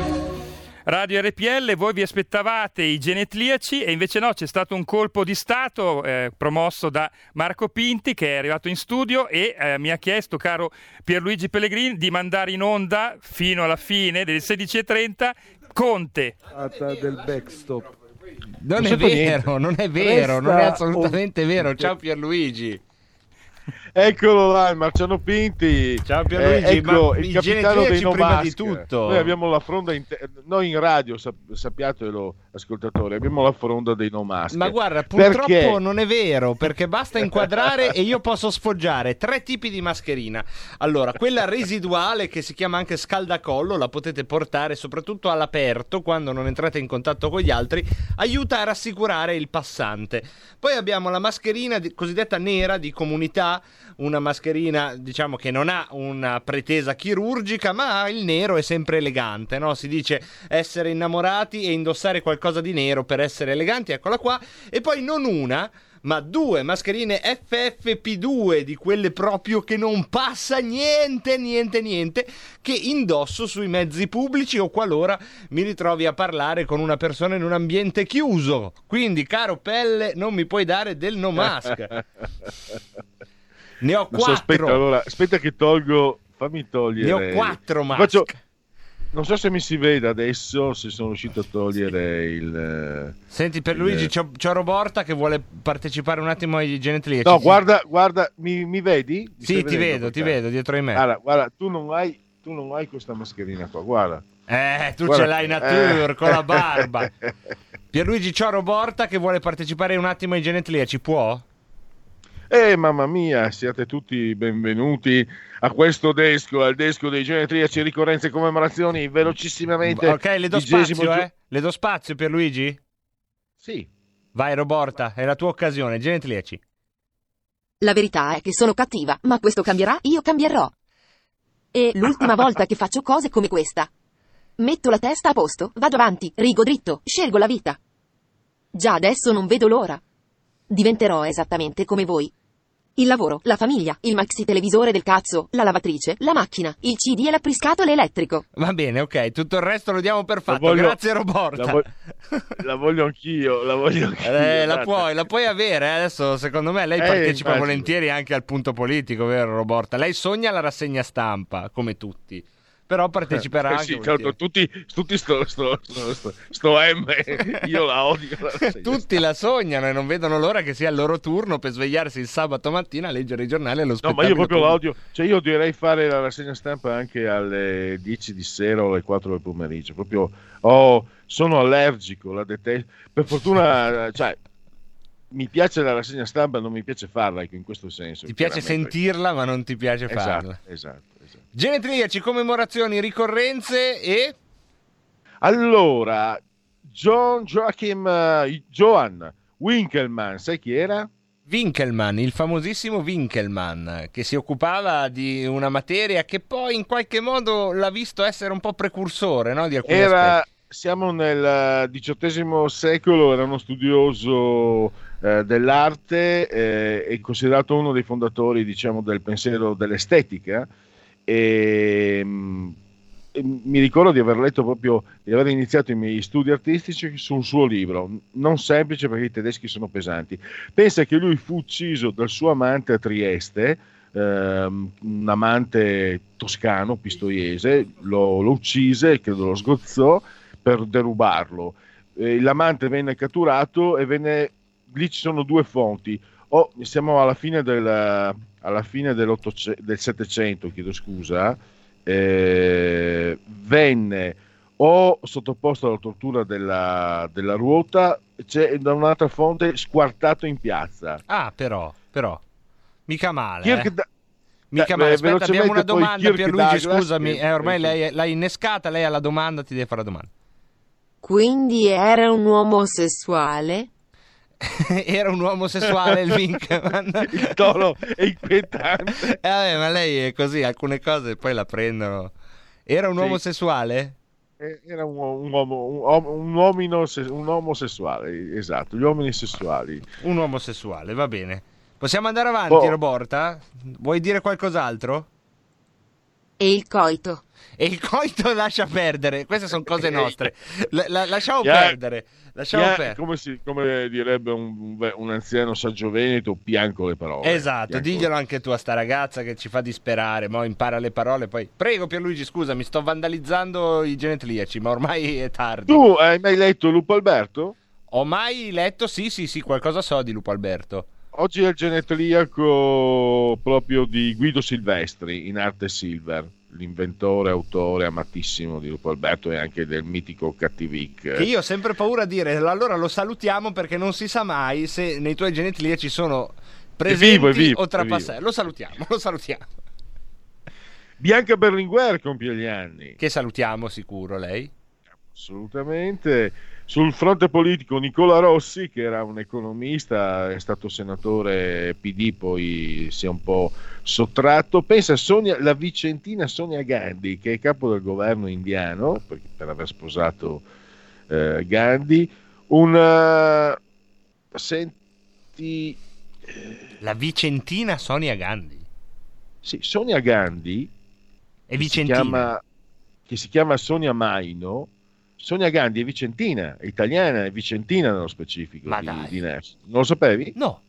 Radio RPL, voi vi aspettavate i genetriaci e invece no, c'è stato un colpo di Stato eh, promosso da Marco Pinti che è arrivato in studio e eh, mi ha chiesto, caro Pierluigi Pellegrini, di mandare in onda fino alla fine delle 16.30 Conte. Del backstop. Non Non è niente. vero, non è [laughs] vero, non è assolutamente vero. Ciao Pierluigi. Eccolo là, il Marciano Pinti. Ciao Pierluigi, ecco, ma il capitano dei prima di Mask. tutto. Noi abbiamo la fronda in te- noi in radio, sap- sappiatelo ascoltatori, abbiamo la fronda dei No Mask. Ma guarda, purtroppo Perché? non è vero, perché basta inquadrare [laughs] e io posso sfoggiare tre tipi di mascherina. Allora, quella residuale che si chiama anche scaldacollo, la potete portare soprattutto all'aperto quando non entrate in contatto con gli altri, aiuta a rassicurare il passante. Poi abbiamo la mascherina di- cosiddetta nera di comunità, una mascherina diciamo che non ha una pretesa chirurgica, ma il nero è sempre elegante, no? Si dice essere innamorati e indossare qualcosa di nero per essere eleganti, eccola qua. E poi non una, ma due mascherine FFP2 di quelle proprio che non passa niente, niente, niente, che indosso sui mezzi pubblici o qualora mi ritrovi a parlare con una persona in un ambiente chiuso. Quindi, caro Pelle, non mi puoi dare del no mask. [laughs] Ne ho so, quattro. aspetta, allora, aspetta che tolgo, fammi togliere. Ne ho quattro mask. Faccio- Non so se mi si vede adesso, se sono riuscito a togliere il... eh, Senti, per il- Luigi c'ho, c'ho Roborta che vuole partecipare un attimo ai genetliaci. No, guarda, guarda, mi, mi vedi? Mi Sì, ti vedo, ti vedo dietro di me. Allora, guarda, tu non hai, tu non hai questa mascherina qua, guarda. Eh, tu Guarda- ce l'hai nature eh. con la barba. [laughs] Pierluigi Cioro Borta che vuole partecipare un attimo ai genetliaci, può? Eh, mamma mia, siate tutti benvenuti a questo desco, al desco dei genetriaci, ricorrenze e commemorazioni, velocissimamente. Ok, le do spazio, gio- eh? Le do spazio, Pierluigi? Sì. Vai, Roborta, è la tua occasione, genetliaci. La verità è che sono cattiva, ma questo cambierà, io cambierò. E l'ultima [laughs] volta che faccio cose come questa. Metto la testa a posto, vado avanti, rigo dritto, scelgo la vita. Già adesso non vedo l'ora. Diventerò esattamente come voi. Il lavoro, la famiglia, il maxi televisore del cazzo, la lavatrice, la macchina, il CD e l'appriscatole elettrico. Va bene, ok, tutto il resto lo diamo per fatto. voglio- Grazie, Roborta. La, vo- [laughs] la voglio anch'io, la voglio anch'io. Eh, la puoi, la puoi avere. eh. Adesso, secondo me, lei Eh, partecipa immagino. volentieri anche al punto politico, vero, Roborta? Lei sogna la rassegna stampa, come tutti. Però parteciperà Eh, anche. sì, certo, tutti, tutti sto, sto, sto, sto- M, io la odio. la [laughs] Tutti la sognano e non vedono l'ora che sia il loro turno per svegliarsi il sabato mattina a leggere i giornali e lo No, ma spettacolo. io proprio la odio. Cioè, io direi fare la rassegna stampa anche alle 10 di sera o alle 4 del pomeriggio. Proprio, oh, sono allergico, la detesto. Per fortuna, [laughs] cioè, mi piace la rassegna stampa, non mi piace farla, ecco, in questo senso. Ti piace sentirla, ma non ti piace Esatto, farla. esatto, esatto. Genetriaci, commemorazioni, ricorrenze e. Allora, John Joachim eh, Johann Winkelmann, sai chi era? Winkelmann, il famosissimo Winkelmann, che si occupava di una materia che poi in qualche modo l'ha visto essere un po' precursore no? di alcuni Era, aspetti. siamo nel XVIII secolo, era uno studioso eh, dell'arte eh, e considerato uno dei fondatori, diciamo, del pensiero dell'estetica. E, mh, e mi ricordo di aver letto proprio, di aver iniziato i miei studi artistici su un suo libro, non semplice perché i tedeschi sono pesanti. Pensa che lui fu ucciso dal suo amante a Trieste, ehm, un amante toscano, pistoiese, lo, lo uccise, credo lo sgozzò per derubarlo. Eh, l'amante venne catturato e venne, lì ci sono due fonti. O siamo alla fine del, alla fine del Settecento, chiedo scusa, eh, venne o sottoposto alla tortura della, della ruota, c'è da un'altra fonte squartato in piazza. Ah, però, però. Mica male. Kirk eh. Da- Mica Eh, male. beh, Aspetta, abbiamo una domanda, Kirk Pierluigi, Douglas, scusami. eh, ormai lei l'ha innescata, lei ha la domanda, ti deve fare la domanda. Quindi era un uomo sessuale? [laughs] Era un uomo sessuale il Winkelmann. [laughs] Il tono è inquietante. Eh, vabbè, ma lei è così, alcune cose poi la prendono. Era un Sì. uomo sessuale? Eh, Era un, un uomo, un, uomo- un uomino se- un omosessuale, esatto, gli uomini sessuali. Un uomo sessuale, va bene. Possiamo andare avanti, Oh. Roborta? Vuoi dire qualcos'altro? E il coito? E il coito [laughs] lascia perdere, queste sono cose nostre. La- la- lasciamo Yeah. perdere. Lasciamo Yeah, perdere. come, si- come direbbe un, un anziano saggio veneto, pianco le parole. Esatto, Pianco- diglielo anche tu a sta ragazza che ci fa disperare, mo impara le parole poi. Prego Pierluigi, scusa, mi sto vandalizzando i genetliaci, ma ormai è tardi. Tu hai mai letto Lupo Alberto? Ho mai letto, sì, sì, sì, qualcosa so di Lupo Alberto. Oggi è il genetriaco proprio di Guido Silvestri in arte silver, l'inventore, autore amatissimo di Lupo Alberto e anche del mitico Cattivic. Che io ho sempre paura a dire, allora lo salutiamo perché non si sa mai se nei tuoi genetliaci sono presenti vivo, è vivo, o è trapassati. Lo salutiamo, lo salutiamo. Bianca Berlinguer compie gli anni. Che salutiamo sicuro lei. Assolutamente. Sul fronte politico Nicola Rossi, che era un economista, è stato senatore PD, poi si è un po' sottratto. Pensa Sonia, la vicentina Sonia Gandhi, che è capo del governo indiano, per, per aver sposato eh, Gandhi. Un, eh, senti, Veneti... La Vicentina Sonia Gandhi. Sì, Sonia Gandhi, È che si, Vicentina. chiama, che si chiama Sonia Maino, Sonia Gandhi è vicentina, è italiana, è vicentina nello specifico Ma di, dai. di. Non lo sapevi? No.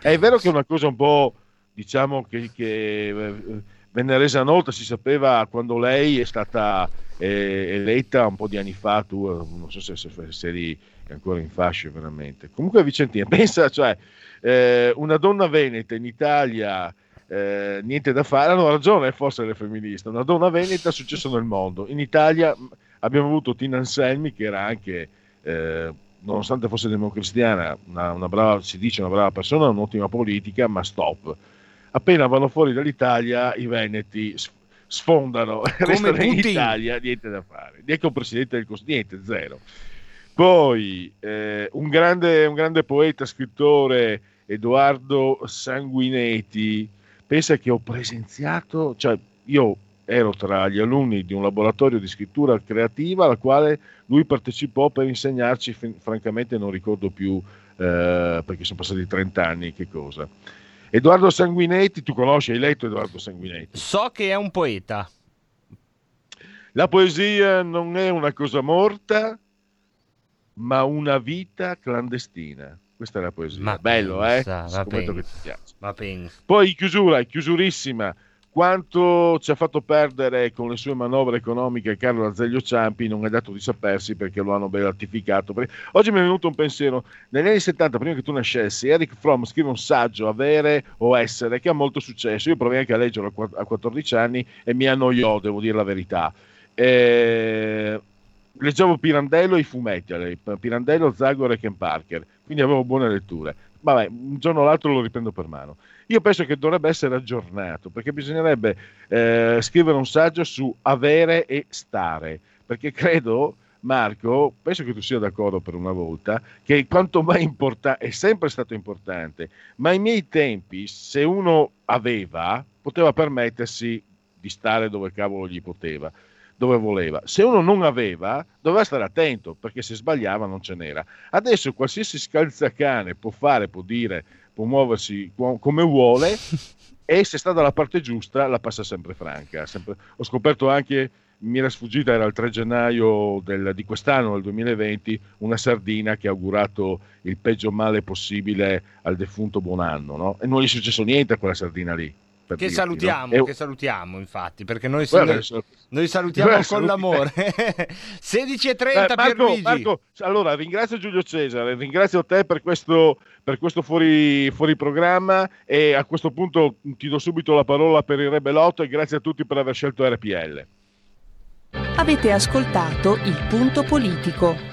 È vero che è una cosa un po', diciamo, che, che eh, venne resa nota, si sapeva quando lei è stata eh, eletta un po' di anni fa, tu eh, non so se, se, se eri ancora in fasce veramente. Comunque Vicentina, [laughs] pensa, cioè, eh, una donna veneta in Italia, eh, niente da fare, hanno ragione forse le femministe, una donna veneta è successo nel mondo. In Italia mh, abbiamo avuto Tina Anselmi che era anche... eh, nonostante fosse democristiana, una, una brava, si dice una brava persona, un'ottima politica, ma stop. Appena vanno fuori dall'Italia, i veneti sfondano, [laughs] restano in. Italia, niente da fare. Neanche un presidente del Consiglio, niente, zero. Poi eh, un, grande, un grande poeta, scrittore, Edoardo Sanguinetti, pensa che ho presenziato, cioè io ero tra gli alunni di un laboratorio di scrittura creativa al quale lui partecipò per insegnarci, fin- francamente non ricordo più eh, perché sono passati 30 anni, che cosa. Edoardo Sanguinetti, tu conosci, hai letto Edoardo Sanguinetti? So che è un poeta. La poesia non è una cosa morta, ma una vita clandestina. Questa è la poesia. Ma Bello, pensa, eh? ma Scommetto che pensa. ti piace. Ma pensa. Poi in chiusura, in chiusurissima, quanto ci ha fatto perdere con le sue manovre economiche Carlo Azeglio Ciampi non è dato di sapersi perché lo hanno beatificato. Oggi mi è venuto un pensiero, negli anni 70, prima che tu nascessi, Eric Fromm scrive un saggio, Avere o Essere, che ha molto successo. Io provai anche a leggerlo a 14 anni e mi annoiò, devo dire la verità. Eh, leggevo Pirandello e i fumetti, eh, Pirandello, Zagor e Ken Parker, quindi avevo buone letture. Vabbè, un giorno o l'altro lo riprendo per mano. Io penso che dovrebbe essere aggiornato perché bisognerebbe eh, scrivere un saggio su avere e stare, perché credo, Marco, penso che tu sia d'accordo per una volta, che quanto mai importante, è sempre stato importante, ma ai miei tempi, se uno aveva, poteva permettersi di stare dove cavolo gli poteva dove voleva. Se uno non aveva, doveva stare attento perché se sbagliava non ce n'era. Adesso qualsiasi scalzacane può fare, può dire, può muoversi co- come vuole [laughs] e se sta dalla parte giusta la passa sempre franca. Sempre- Ho scoperto anche, mi era sfuggita, era il 3 gennaio del- di quest'anno, del 2020, una sardina che ha augurato il peggio male possibile al defunto buon anno, no? E non gli è successo niente a quella sardina lì. Per Che dirti, no? salutiamo, E- che salutiamo infatti, perché noi, Guarda, noi- noi salutiamo Guarda, con saluti- l'amore. [laughs] 16.30 Eh, Marco. Marco, allora ringrazio Giulio Cesare, ringrazio te per questo, per questo fuori, fuori programma e a questo punto ti do subito la parola per il Rebelotto e grazie a tutti per aver scelto RPL. Avete ascoltato Il Punto Politico.